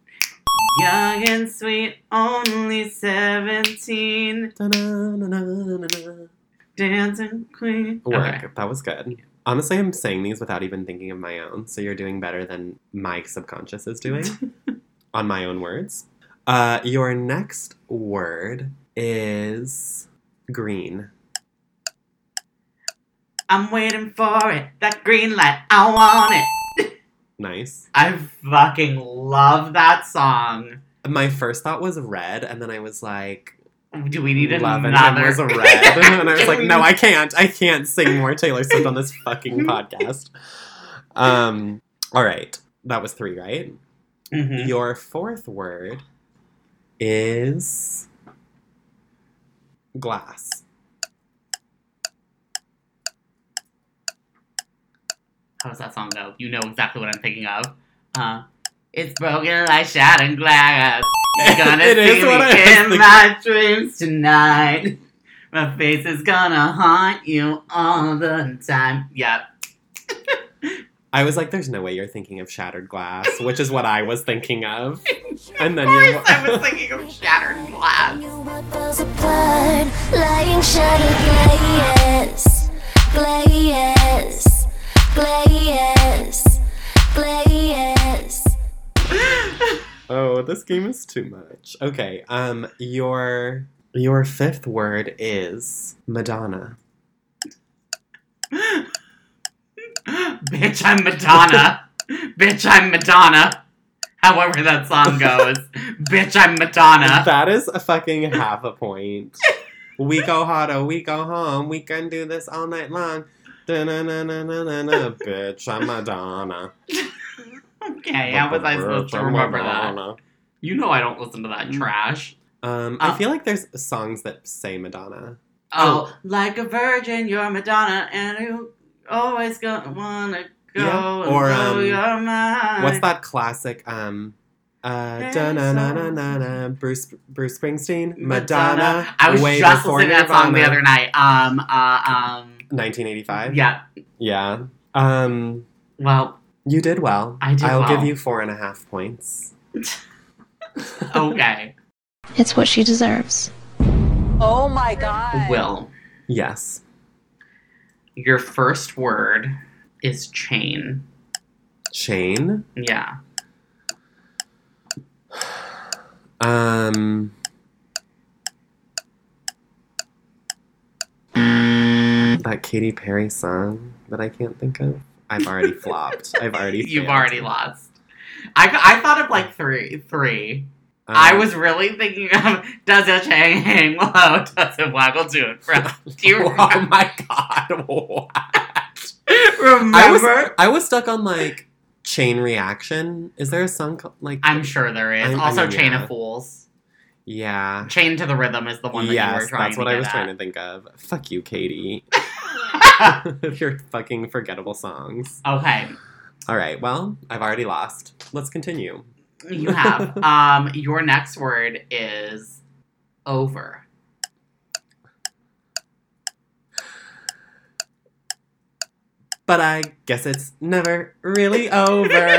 Young and sweet, only 17. Dancing queen. Work. Okay. That was good. Honestly, I'm saying these without even thinking of my own, so you're doing better than my subconscious is doing on my own words. Uh, your next word is green. I'm waiting for it. That green light. I want it. Nice. I fucking love that song. My first thought was red, and then I was like, Do we need Lavender another? was a red. and I was like, no, I can't. I can't sing more Taylor Swift on this fucking podcast. Um, all right. That was three, right? Mhm. Your fourth word is glass. how does that song go? You know exactly what I'm thinking of. Uh, it's broken like shattered glass. You're gonna It is see what I me thinking. in my dreams tonight. My face is gonna haunt you all the time. Yep. I was like, "There's no way you're thinking of Shattered Glass," which is what I was thinking of. And then Of you, course I was thinking of shattered glass. Lying shattered glass, glass, glass, glass. oh, this game is too much. Okay, um, your your fifth word is Madonna. Bitch, I'm Madonna. Bitch, I'm Madonna. However that song goes. Bitch, I'm Madonna. That is a fucking half a point. we go hard or we go home. We can do this all night long. Bitch, I'm Madonna. Okay, how was I supposed to Bitch, I'm remember that? You know I don't listen to that trash. Um, Uh, I feel like there's songs that say Madonna. Oh, like a virgin, you're Madonna, and you always gonna wanna go Yeah, and or, blow um, your mind. What's that classic? Um, uh, da na na na na na. Bruce Bruce Springsteen, Madonna. I was way just before listening to that song the other night. Um, uh, um, 1985. yeah. Yeah. Um, Well, you did well. I did I'll well. give you four and a half points. okay. It's what she deserves. Oh my god. Will, Yes. your first word is chain. Chain? Yeah. Um. That Katy Perry song that I can't think of. I've already flopped. I've already. You've failed. already lost. I, I thought of like three. Three. I Um, was really thinking of does it hang low, does it waggle to and fro. Do you Oh my god! What? remember? I was I was stuck on like Chain Reaction. Is there a song called like? I'm sure there is. I- I also, mean, Chain yeah. of Fools. Yeah. Chain to the Rhythm is the one that you were yes, trying that's what I was at. trying to think of. Fuck you, Katy. Your fucking forgettable songs. Okay, All right. Well, I've already lost. Let's continue. you have. um, your next word is over. But I guess it's never really over.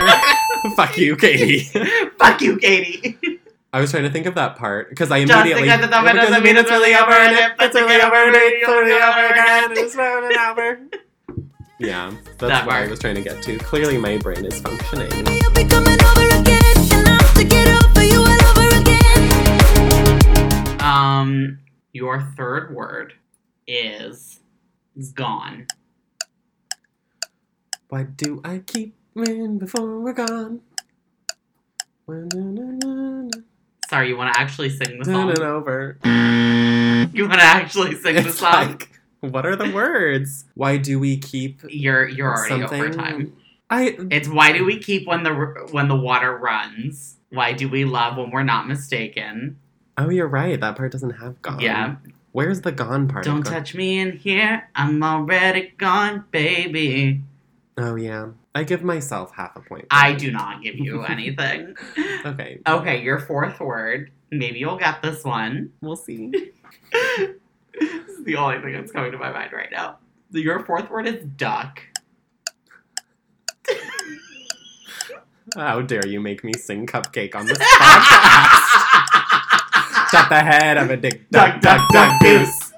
Fuck you, Katy. Fuck you, Katy. I was trying to think of that part because I Just immediately because it's over doesn't mean it's really over, and if it's really over, and it's really over again, it's really over. Yeah, that's That what I was trying to get to. Clearly, my brain is functioning. You'll be coming over again, and I have to get over you all over again. Um, your third word is gone. Why do I keep winning before we're gone? Dun Sorry, you want to actually sing the song? over. You want to actually sing the It's song? like, what are the words? Why do we keep You're you're already something? over time. I It's why do we keep when the when the water runs? Why do we love when we're not mistaken? oh, you're right. That part doesn't have gone. Yeah. Where's the gone part? of Don't gone? touch me in here. I'm already gone, baby. Oh yeah. I give myself half a point. I do not give you anything. Okay, okay, your fourth word. Maybe you'll get this one. we'll see. this is the only thing that's coming to my mind right now. Your fourth word is duck. How dare you make me sing cupcake on this podcast? Shut the head of a dick duck duck duck goose.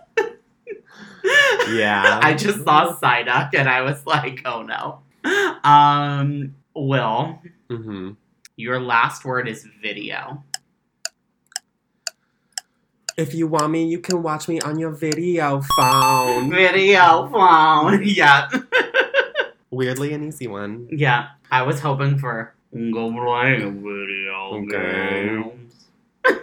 Yeah. I just saw Psyduck and I was like, oh no. Um, Will, hmm your last word is video. If you want me, you can watch me on your video phone. Video phone. yeah. Weirdly an easy one. Yeah. I was hoping for go play video Okay. games.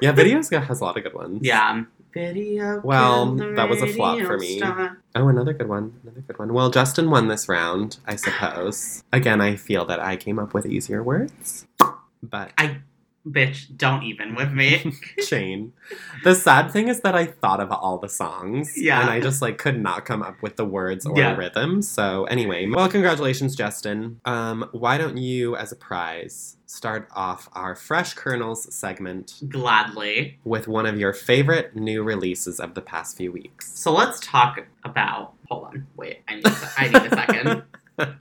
Yeah, videos has a lot of good ones. Yeah. Video. Well, that was a flop for me. star. Oh, another good one. Another good one. Well, Justin won this round, I suppose. Again, I feel that I came up with easier words. But I Bitch, don't even with me. Shane. The sad thing is that I thought of all the songs. Yeah. And I just like could not come up with the words or Yeah. rhythm. So anyway, well, congratulations, Justin. Um, why don't you, as a prize, start off our Fresh Kernels segment Gladly. with one of your favorite new releases of the past few weeks? So let's talk about. Hold on. Wait. I need, a I need a second.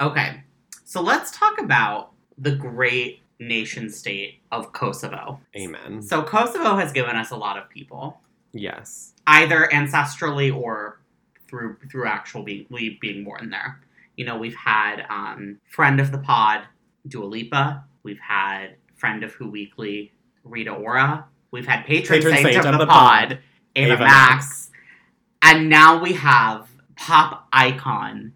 Okay. So let's talk about the great nation state of Kosovo. Amen. So Kosovo has given us a lot of people, Yes. either ancestrally or through through actual being being born there. You know, we've had um, friend of the pod, Dua Lipa. We've had friend of Who Weekly, Rita Ora. We've had patron, Patron saint, of, the, pod, Ava, Ava Max. And now we have pop icon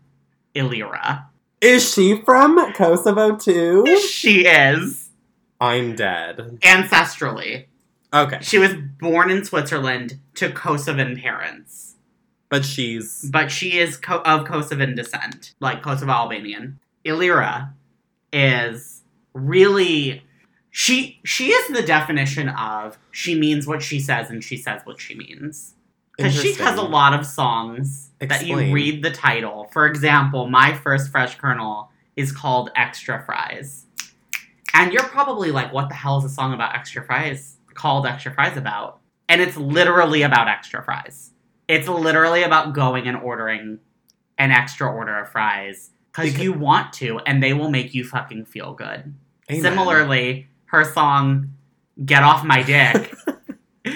Ilira. Is she from Kosovo too? She is I'm dead. ancestrally. Okay. She was born in Switzerland to Kosovan parents, But she's but she is co- of Kosovan descent, like Kosovo Albanian. Ilira is really she she is the definition of she means what she says and she says what she means. Because she has a lot of songs that you read the title. For example, my first fresh kernel is called Extra Fries. And you're probably like, what the hell is a song about extra fries called Extra Fries about? And it's literally about extra fries. It's literally about going and ordering an extra order of fries because Because- you want to, and they will make you fucking feel good. Amen. Similarly, her song "Get Off My Dick"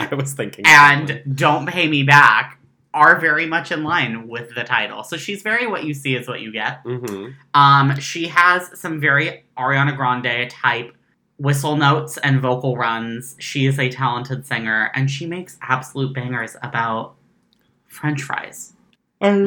I was thinking and "Don't Pay Me Back" are very much in line with the title. So she's very "What You See Is What You Get." Mhm. Um, she has some very Ariana Grande type whistle notes and vocal runs. She is a talented singer, and she makes absolute bangers about French fries.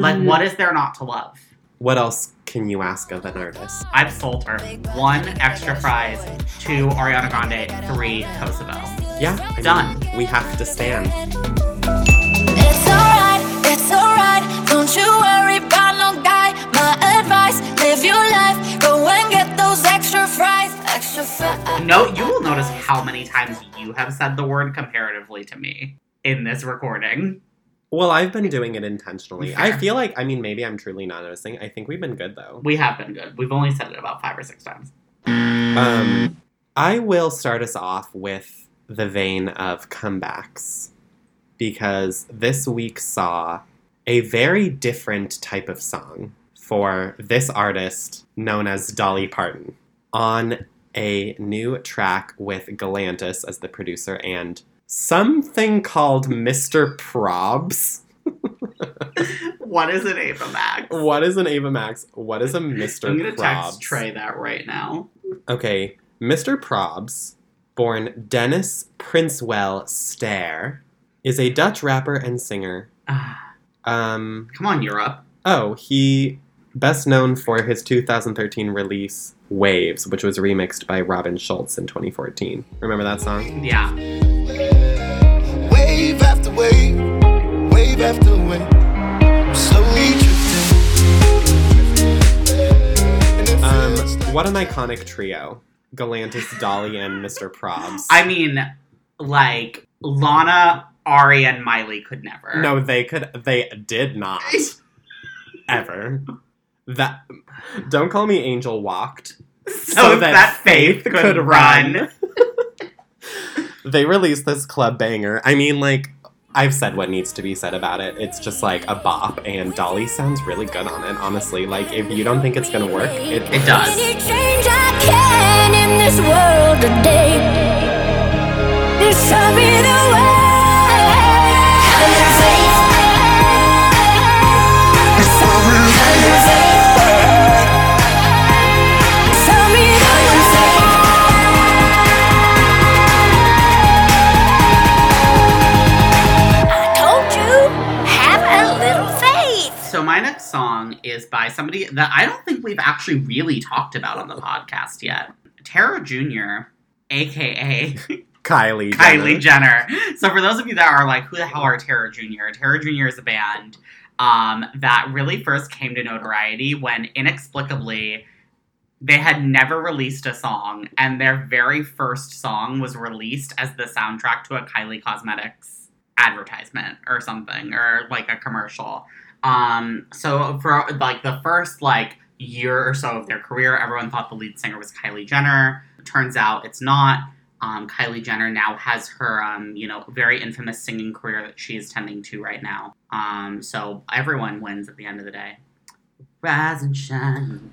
Like, what is there not to love? What else can you ask of an artist? I've sold her one extra fries, two Ariana Grande, three Kosovo. Yeah, I mean, Done. we have to stand. It's alright, it's alright. Don't you worry about no guy. My advice, live your life. Go and get those extra fries. Extra fries. No, you will notice how many times you have said the word comparatively to me in this recording. Well, I've been doing it intentionally. I feel like, I mean, maybe I'm truly not noticing. I think we've been good though. We have been good. We've only said it about five or six times. Um, I will start us off with the vein of comebacks because this week saw a very different type of song for this artist known as Dolly Parton on a new track with Galantis as the producer and something called Mr. Probs. What is an Ava Max? What is an Ava Max? What is a Mr. I'm gonna Probs? text Trey that right now. Okay, Mr. Probs, born Dennis Princewell Stehr, is a Dutch rapper and singer. Ah, Um, come on, Europe. oh, he best known for his 2013 release Waves, which was remixed by Robin Schulz in 2014. Remember that song? Yeah. Wave after wave, wave after slowly drifting. Um, what an iconic trio. Galantis, Dolly, and Mr. Probs. I mean, like, Lana, Ari, and Miley could never. No, they could. They did not. Ever. That. Don't call me Angel Walked. So, that, faith could, run. they released this club banger. I mean, like, I've said what needs to be said about it. It's just like a bop, and Dolly sounds really good on it, honestly. Like, if you don't think it's gonna work, it, It does. Change my next song is by somebody that I don't think we've actually really talked about on the podcast yet. Terror Jr., aka Kylie. Kylie Jenner. Jenner. So for those of you that are like, who the hell are Terror Jr.? Terror Jr. is a band um, that really first came to notoriety when inexplicably They had never released a song, and their very first song was released as the soundtrack to a Kylie Cosmetics advertisement or something, or like a commercial. Um, so for like the first like year or so of their career, everyone thought the lead singer was Kylie Jenner. Turns out it's not. Um, Kylie Jenner now has her, um, you know, very infamous singing career that she is tending to right now. Um, so everyone wins at the end of the day. Rise and shine.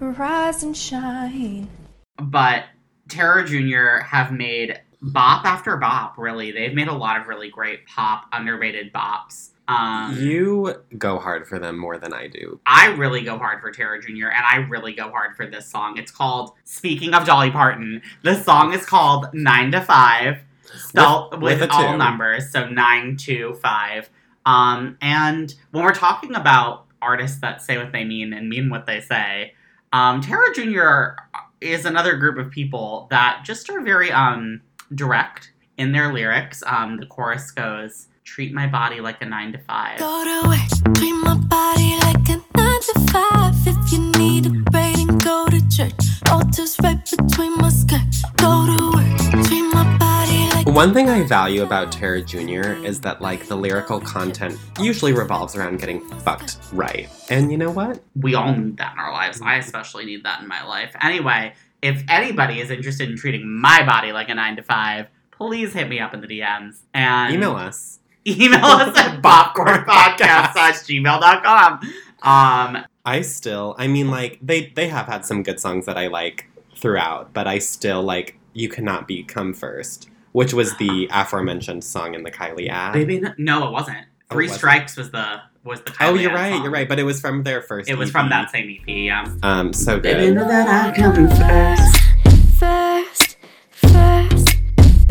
Rise and shine. But Terror Jr. have made bop after bop, really. They've made a lot of really great pop, underrated bops. Um, You go hard for them more than I do. I really go hard for Terror Jr. and I really go hard for this song. It's called Speaking of Dolly Parton. The song is called Nine to Five, spelled With- with, with all two. numbers, so nine to five. Um, and when we're talking about artists that say what they mean and mean what they say, um, Terror Jr. is another group of people that just are very um direct in their lyrics. Um, the chorus goes, "Treat my body like a nine to five. Go to work, treat my body like a nine to five. If you need a break, then go to church. Altars right between my skirt. Go to work, treat my body like One thing I value about Terror Jr. is that like the lyrical content usually revolves around getting fucked right. And you know what? we all need that in our lives. I especially need that in my life. Anyway, if anybody is interested in treating my body like a nine to five, please hit me up in the DMs and Email us. Email us at bopcornpodcast at gmail.com. Um, I still, I mean, like they they have had some good songs that I like throughout, but I still like "You Cannot Become First, which was the aforementioned song in the Kylie ad. baby, no, no, it wasn't. Oh, Three it wasn't? Strikes was the was the. Oh, you're right, song. you're right, but it was from their first. It was EP. from that same EP. Yeah. Um, so Baby, good. know that I come first. first, first.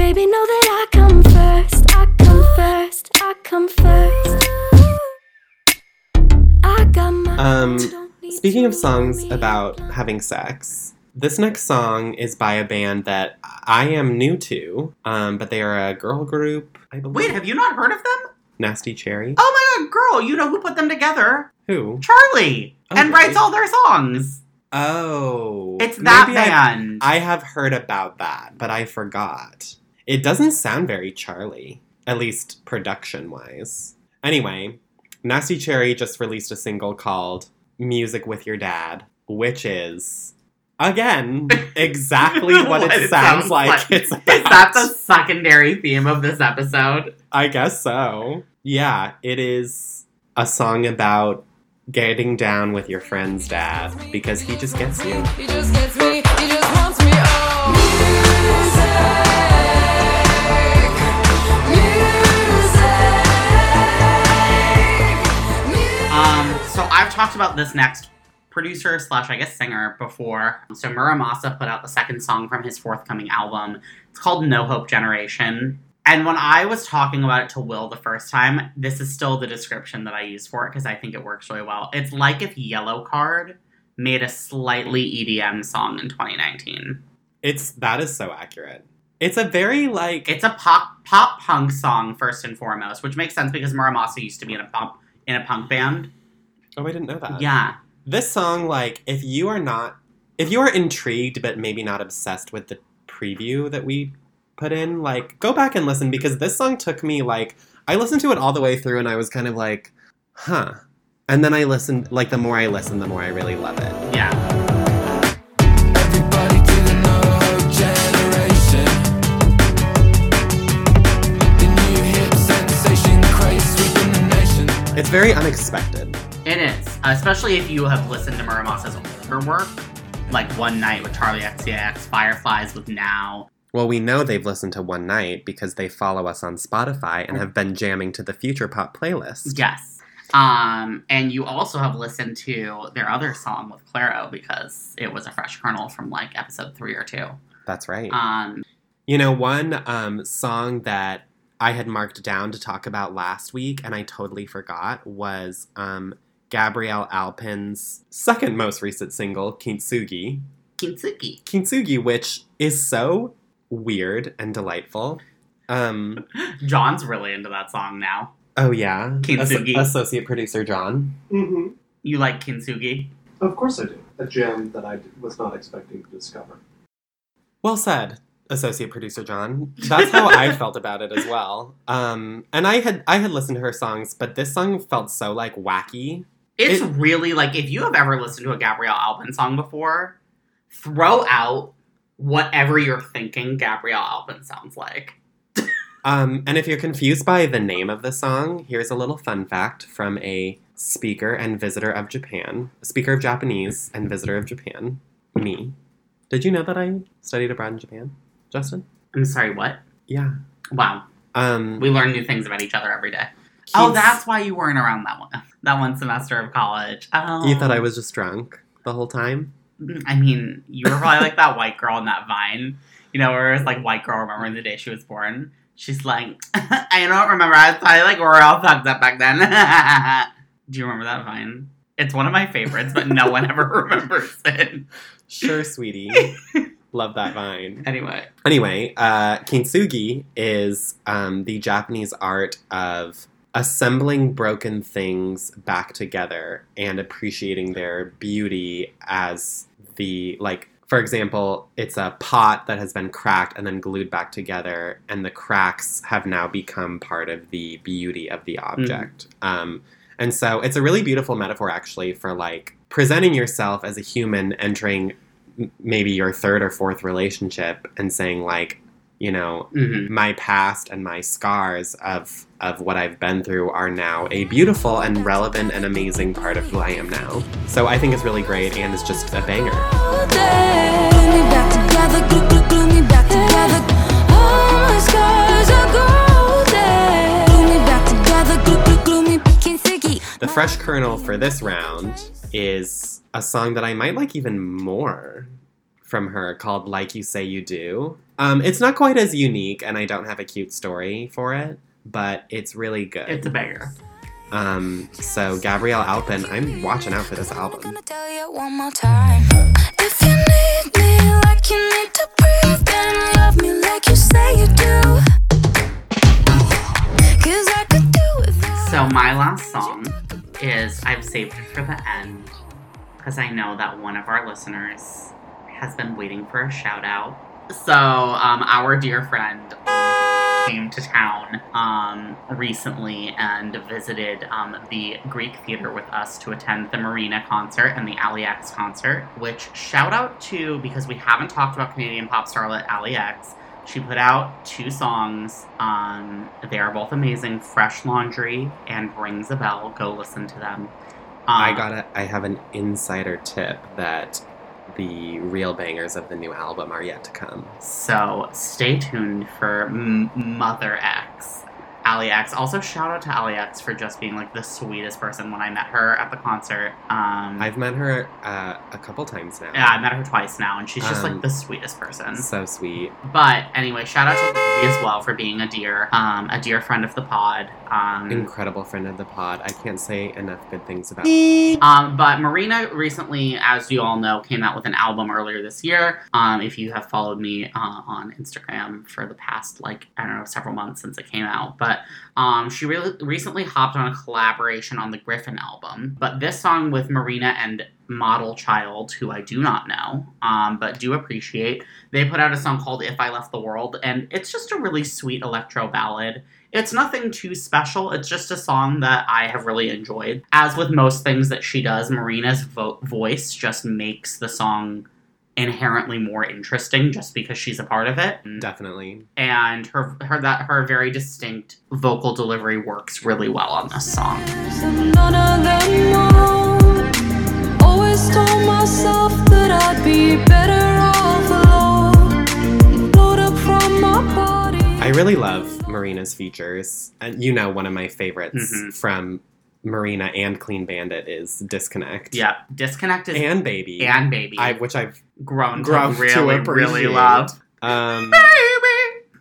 Baby, know that I come first. I come first. I come first. I got my Um, Speaking of songs about having sex, this next song is by a band that I am new to, um, but they are a girl group, I believe. Wait, have you not heard of them? Nasty Cherry. Oh my god, girl, you know who put them together? Who? Charli. Oh, and writes all their songs. Oh. It's that Maybe I- band. I have heard about that, but I forgot. It doesn't sound very Charli, at least production wise. Anyway, Nasty Cherry just released a single called Music with Your Dad, which is, again, exactly what, it, sounds, like, it's about. Is that the secondary theme of this episode? I guess so. Yeah, it is a song about getting down with your friend's dad because he just gets you. I've talked about this next producer slash I guess singer before. So Mura Masa put out the second song from his forthcoming album. It's called No Hope Generation. And when I was talking about it to Will the first time, this is still the description that I use for it because I think it works really well. It's like if Yellowcard made a slightly EDM song in 2019. It's that is so accurate. It's a very like It's a pop pop punk song first and foremost, which makes sense because Mura Masa used to be in a pop in a punk band. Oh I didn't know that. Yeah. This song like if you are not if you are intrigued but maybe not obsessed with the preview that we put in, like go back and listen because this song took me like I listened to it all the way through and I was kind of like, huh. And then I listened like the more I listen, the more I really love it. Yeah. Everybody to the no hope generation. The new hip sensation craze sweeping the nation. It's very unexpected. It is, especially if you have listened to Mura Masa's older work, like One Night with Charli XCX, Fireflies with NAO. Well, we know they've listened to One Night because they follow us on Spotify and have been jamming to the Future Pop playlist. Yes. Um, and you also have listened to their other song with Clairo because it was a fresh kernel from like episode three or two. That's right. Um, You know, one um, song that I had marked down to talk about last week and I totally forgot was um, Gabrielle Alpin's second most recent single, Kintsugi. Kintsugi. Kintsugi, which is so weird and delightful. Um, John's really into that song now. oh, yeah. Kintsugi. Asso- Associate producer John. Mm-hmm. You like Kintsugi? Of course I do. a gem that I was not expecting to discover. Well said, associate producer John. That's how I felt about it as well. Um, and I had I had listened to her songs, but this song felt so like wacky. It's It- really like if you have ever listened to a Gabrielle Alban song before, throw out whatever you're thinking Gabrielle Alban sounds like. Um, and if you're confused by the name of the song, here's a little fun fact from a speaker and visitor of Japan, A speaker of Japanese and visitor of Japan, me. Did you know that I studied abroad in Japan, Justin? I'm sorry, what? Yeah. Wow. Um, We learn new things about each other every day. Oh, that's why you weren't around that one that one semester of college. Oh. you thought I was just drunk the whole time? I mean, you were probably like that white girl in that Vine, you know, where it's like white girl remembering the day she was born. She's like, I don't remember. I was probably like we're all fucked up back then. Do you remember that Vine? It's one of my favorites, but no one ever remembers it. Sure, sweetie. Love that vine. Anyway, Anyway, uh, kintsugi is um, the Japanese art of assembling broken things back together and appreciating their beauty as the like. For example, it's a pot that has been cracked and then glued back together, and the cracks have now become part of the beauty of the object. Um, and so it's a really beautiful metaphor, actually, for like presenting yourself as a human entering m- maybe your third or fourth relationship and saying like you know Mhm. my past and my scars of of what I've been through are now a beautiful and relevant and amazing part of who I am now. So I think it's really great and it's just a banger. The fresh kernel for this round is a song that I might like even more from her called Like You Say You Do. Um, it's not quite as unique, and I don't have a cute story for it, but it's really good. it's a banger. Um, so Gabrielle Aplin, I'm watching out for this album. Gonna tell you one more time. If you need me like you need to breathe, then love me like you say you do. Cause I could do without. So my last song is I've saved it for the end because I know that one of our listeners has been waiting for a shout out. So um, our dear friend came to town um, recently and visited um, the Greek Theater with us to attend the Marina concert and the Allie X concert. Which shout out to because we haven't talked about Canadian pop starlet Allie X. She put out two songs. Um, they are both amazing. Fresh Laundry and Rings a Bell. Go listen to them. I Um, got it. I have an insider tip that the real bangers of the new album are yet to come. So stay tuned for M- Mother X. Allie Also, shout out to Allie for just being like the sweetest person when I met her at the concert. Um, I've met her uh, a couple times now. yeah, I met her twice now, and she's just Um, like the sweetest person. So sweet. But anyway, shout out to Lily as well for being a dear, um, a dear friend of the pod. Um, Incredible friend of the pod. I can't say enough good things about Um, but Marina recently, as you all know, came out with an album earlier this year. Um, if you have followed me uh, on Instagram for the past, like, I don't know, several months since it came out. But um, she really recently hopped on a collaboration on the Griffin album. But this song with Marina and Model Child, who I do not know, um, but do appreciate, they put out a song called If I Left the World. And it's just a really sweet electro ballad. It's nothing too special. It's just a song that I have really enjoyed. As with most things that she does, Marina's vo- voice just makes the song inherently more interesting just because she's a part of it. Definitely. And her her that her very distinct vocal delivery works really well on this song. None of them. Always told myself that I'd be better off alone. Up from my body. I really love Marina's features. And you know, one of my favorites Mhm. from Marina and Clean Bandit is Disconnect. Yeah, Disconnect is And Baby. and Baby. I, which I've grown, grown to really, to really love. Um,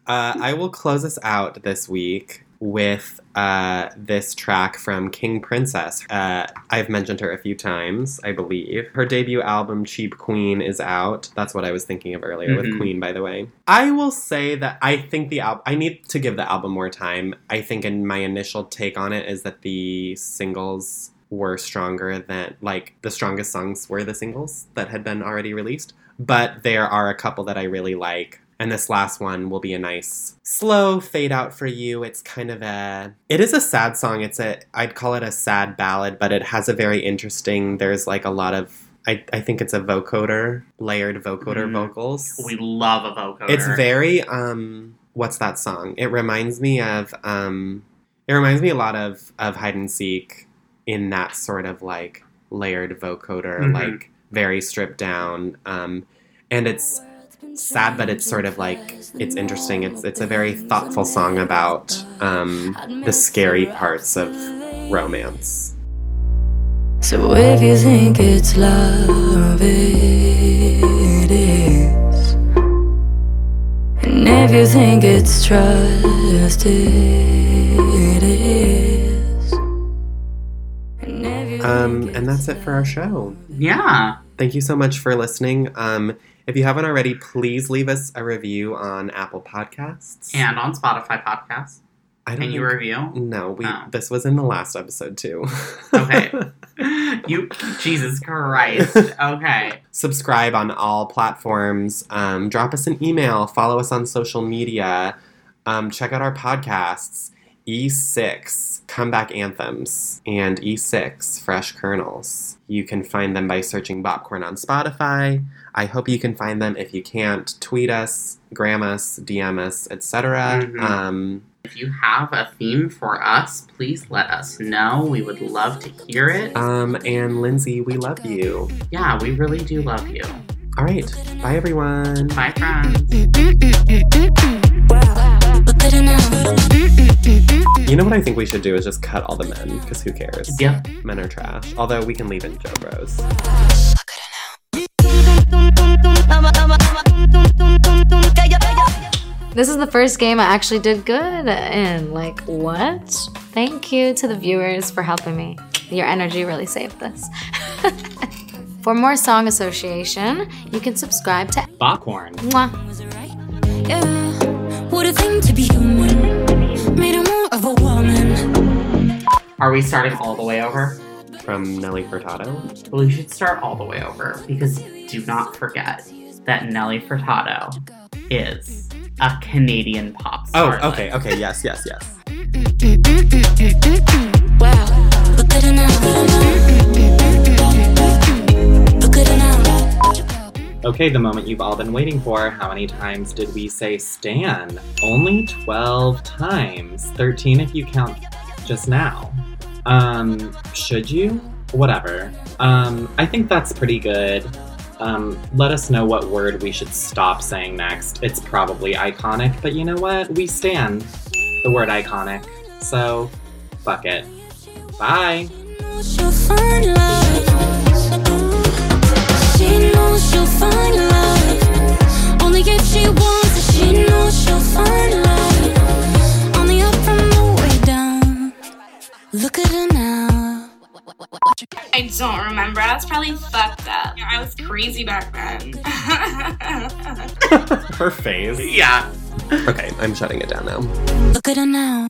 uh, I will close us out this week with uh, this track from King Princess. Uh, I've mentioned her a few times, I believe. Her debut album, Cheap Queen, is out. That's what I was thinking of earlier Mhm. with Queen, by the way. I will say that I think the album, I need to give the album more time. I think in my initial take on it is that the singles were stronger than like the strongest songs were the singles that had been already released. But there are a couple that I really like. And this last one will be a nice slow fade out for you. It's kind of a it is a sad song. It's a I'd call it a sad ballad, but it has a very interesting there's like a lot of I, I think it's a vocoder, layered vocoder Mhm. vocals. We love a vocoder. It's very um what's that song? It reminds me of um it reminds me a lot of of hide and seek in that sort of like layered vocoder, Mhm. like very stripped down. Um and it's sad but it's sort of like it's interesting. It's it's a very thoughtful song about um the scary parts of romance. So if you think it's love, it is. And if you think it's trust, it is. Um and that's it for our show. yeah. Thank you so much for listening. Um, if you haven't already, please leave us a review on Apple Podcasts. And on Spotify Podcasts. I don't Can you think- review? No, we. Oh. This was in the last episode too. Okay. You Jesus Christ. Okay. Subscribe on all platforms. Um, drop us an email. Follow us on social media. Um, check out our podcasts. E6 Comeback Anthems and E6 Fresh Kernels. You can find them by searching Bopcorn on Spotify. I hope you can find them. If you can't, tweet us, gram us, DM us, etc. Mhm. Um, If you have a theme for us, please let us know. We would love to hear it. um, and Lindsay, we love you. Yeah, we really do love you. All right. Bye, everyone. Bye, friends. You know what I think we should do is just cut all the men, because who cares? Yep. Men are trash. Although we can leave in Joe Bros. This is the first game I actually did good in. Like, what? Thank you to the viewers for helping me. Your energy really saved this. for more song association, you can subscribe to Bopcorn. Mwah. Yeah, what a thing to be human. Made her more of a woman. Are we starting all the way over? From Nelly Furtado. Well, you should start all the way over because do not forget that Nelly Furtado is a Canadian pop Oh, star. okay, okay, yes, yes, yes. Wow, Okay, the moment you've all been waiting for. How many times did we say Stan? Only 12 times. 13 if you count just now. Um, should you? Whatever. Um, I think that's pretty good. Um, let us know what word we should stop saying next. It's probably iconic, but you know what? We stand the word iconic. So, fuck it. Bye. Knows she'll find love. Only if she wants it. She knows she'll find love. On the up from the way down. Look at her now. I don't remember. I was probably fucked up. I was crazy back then. Her face. Yeah. Okay, I'm shutting it down now. Look at her now.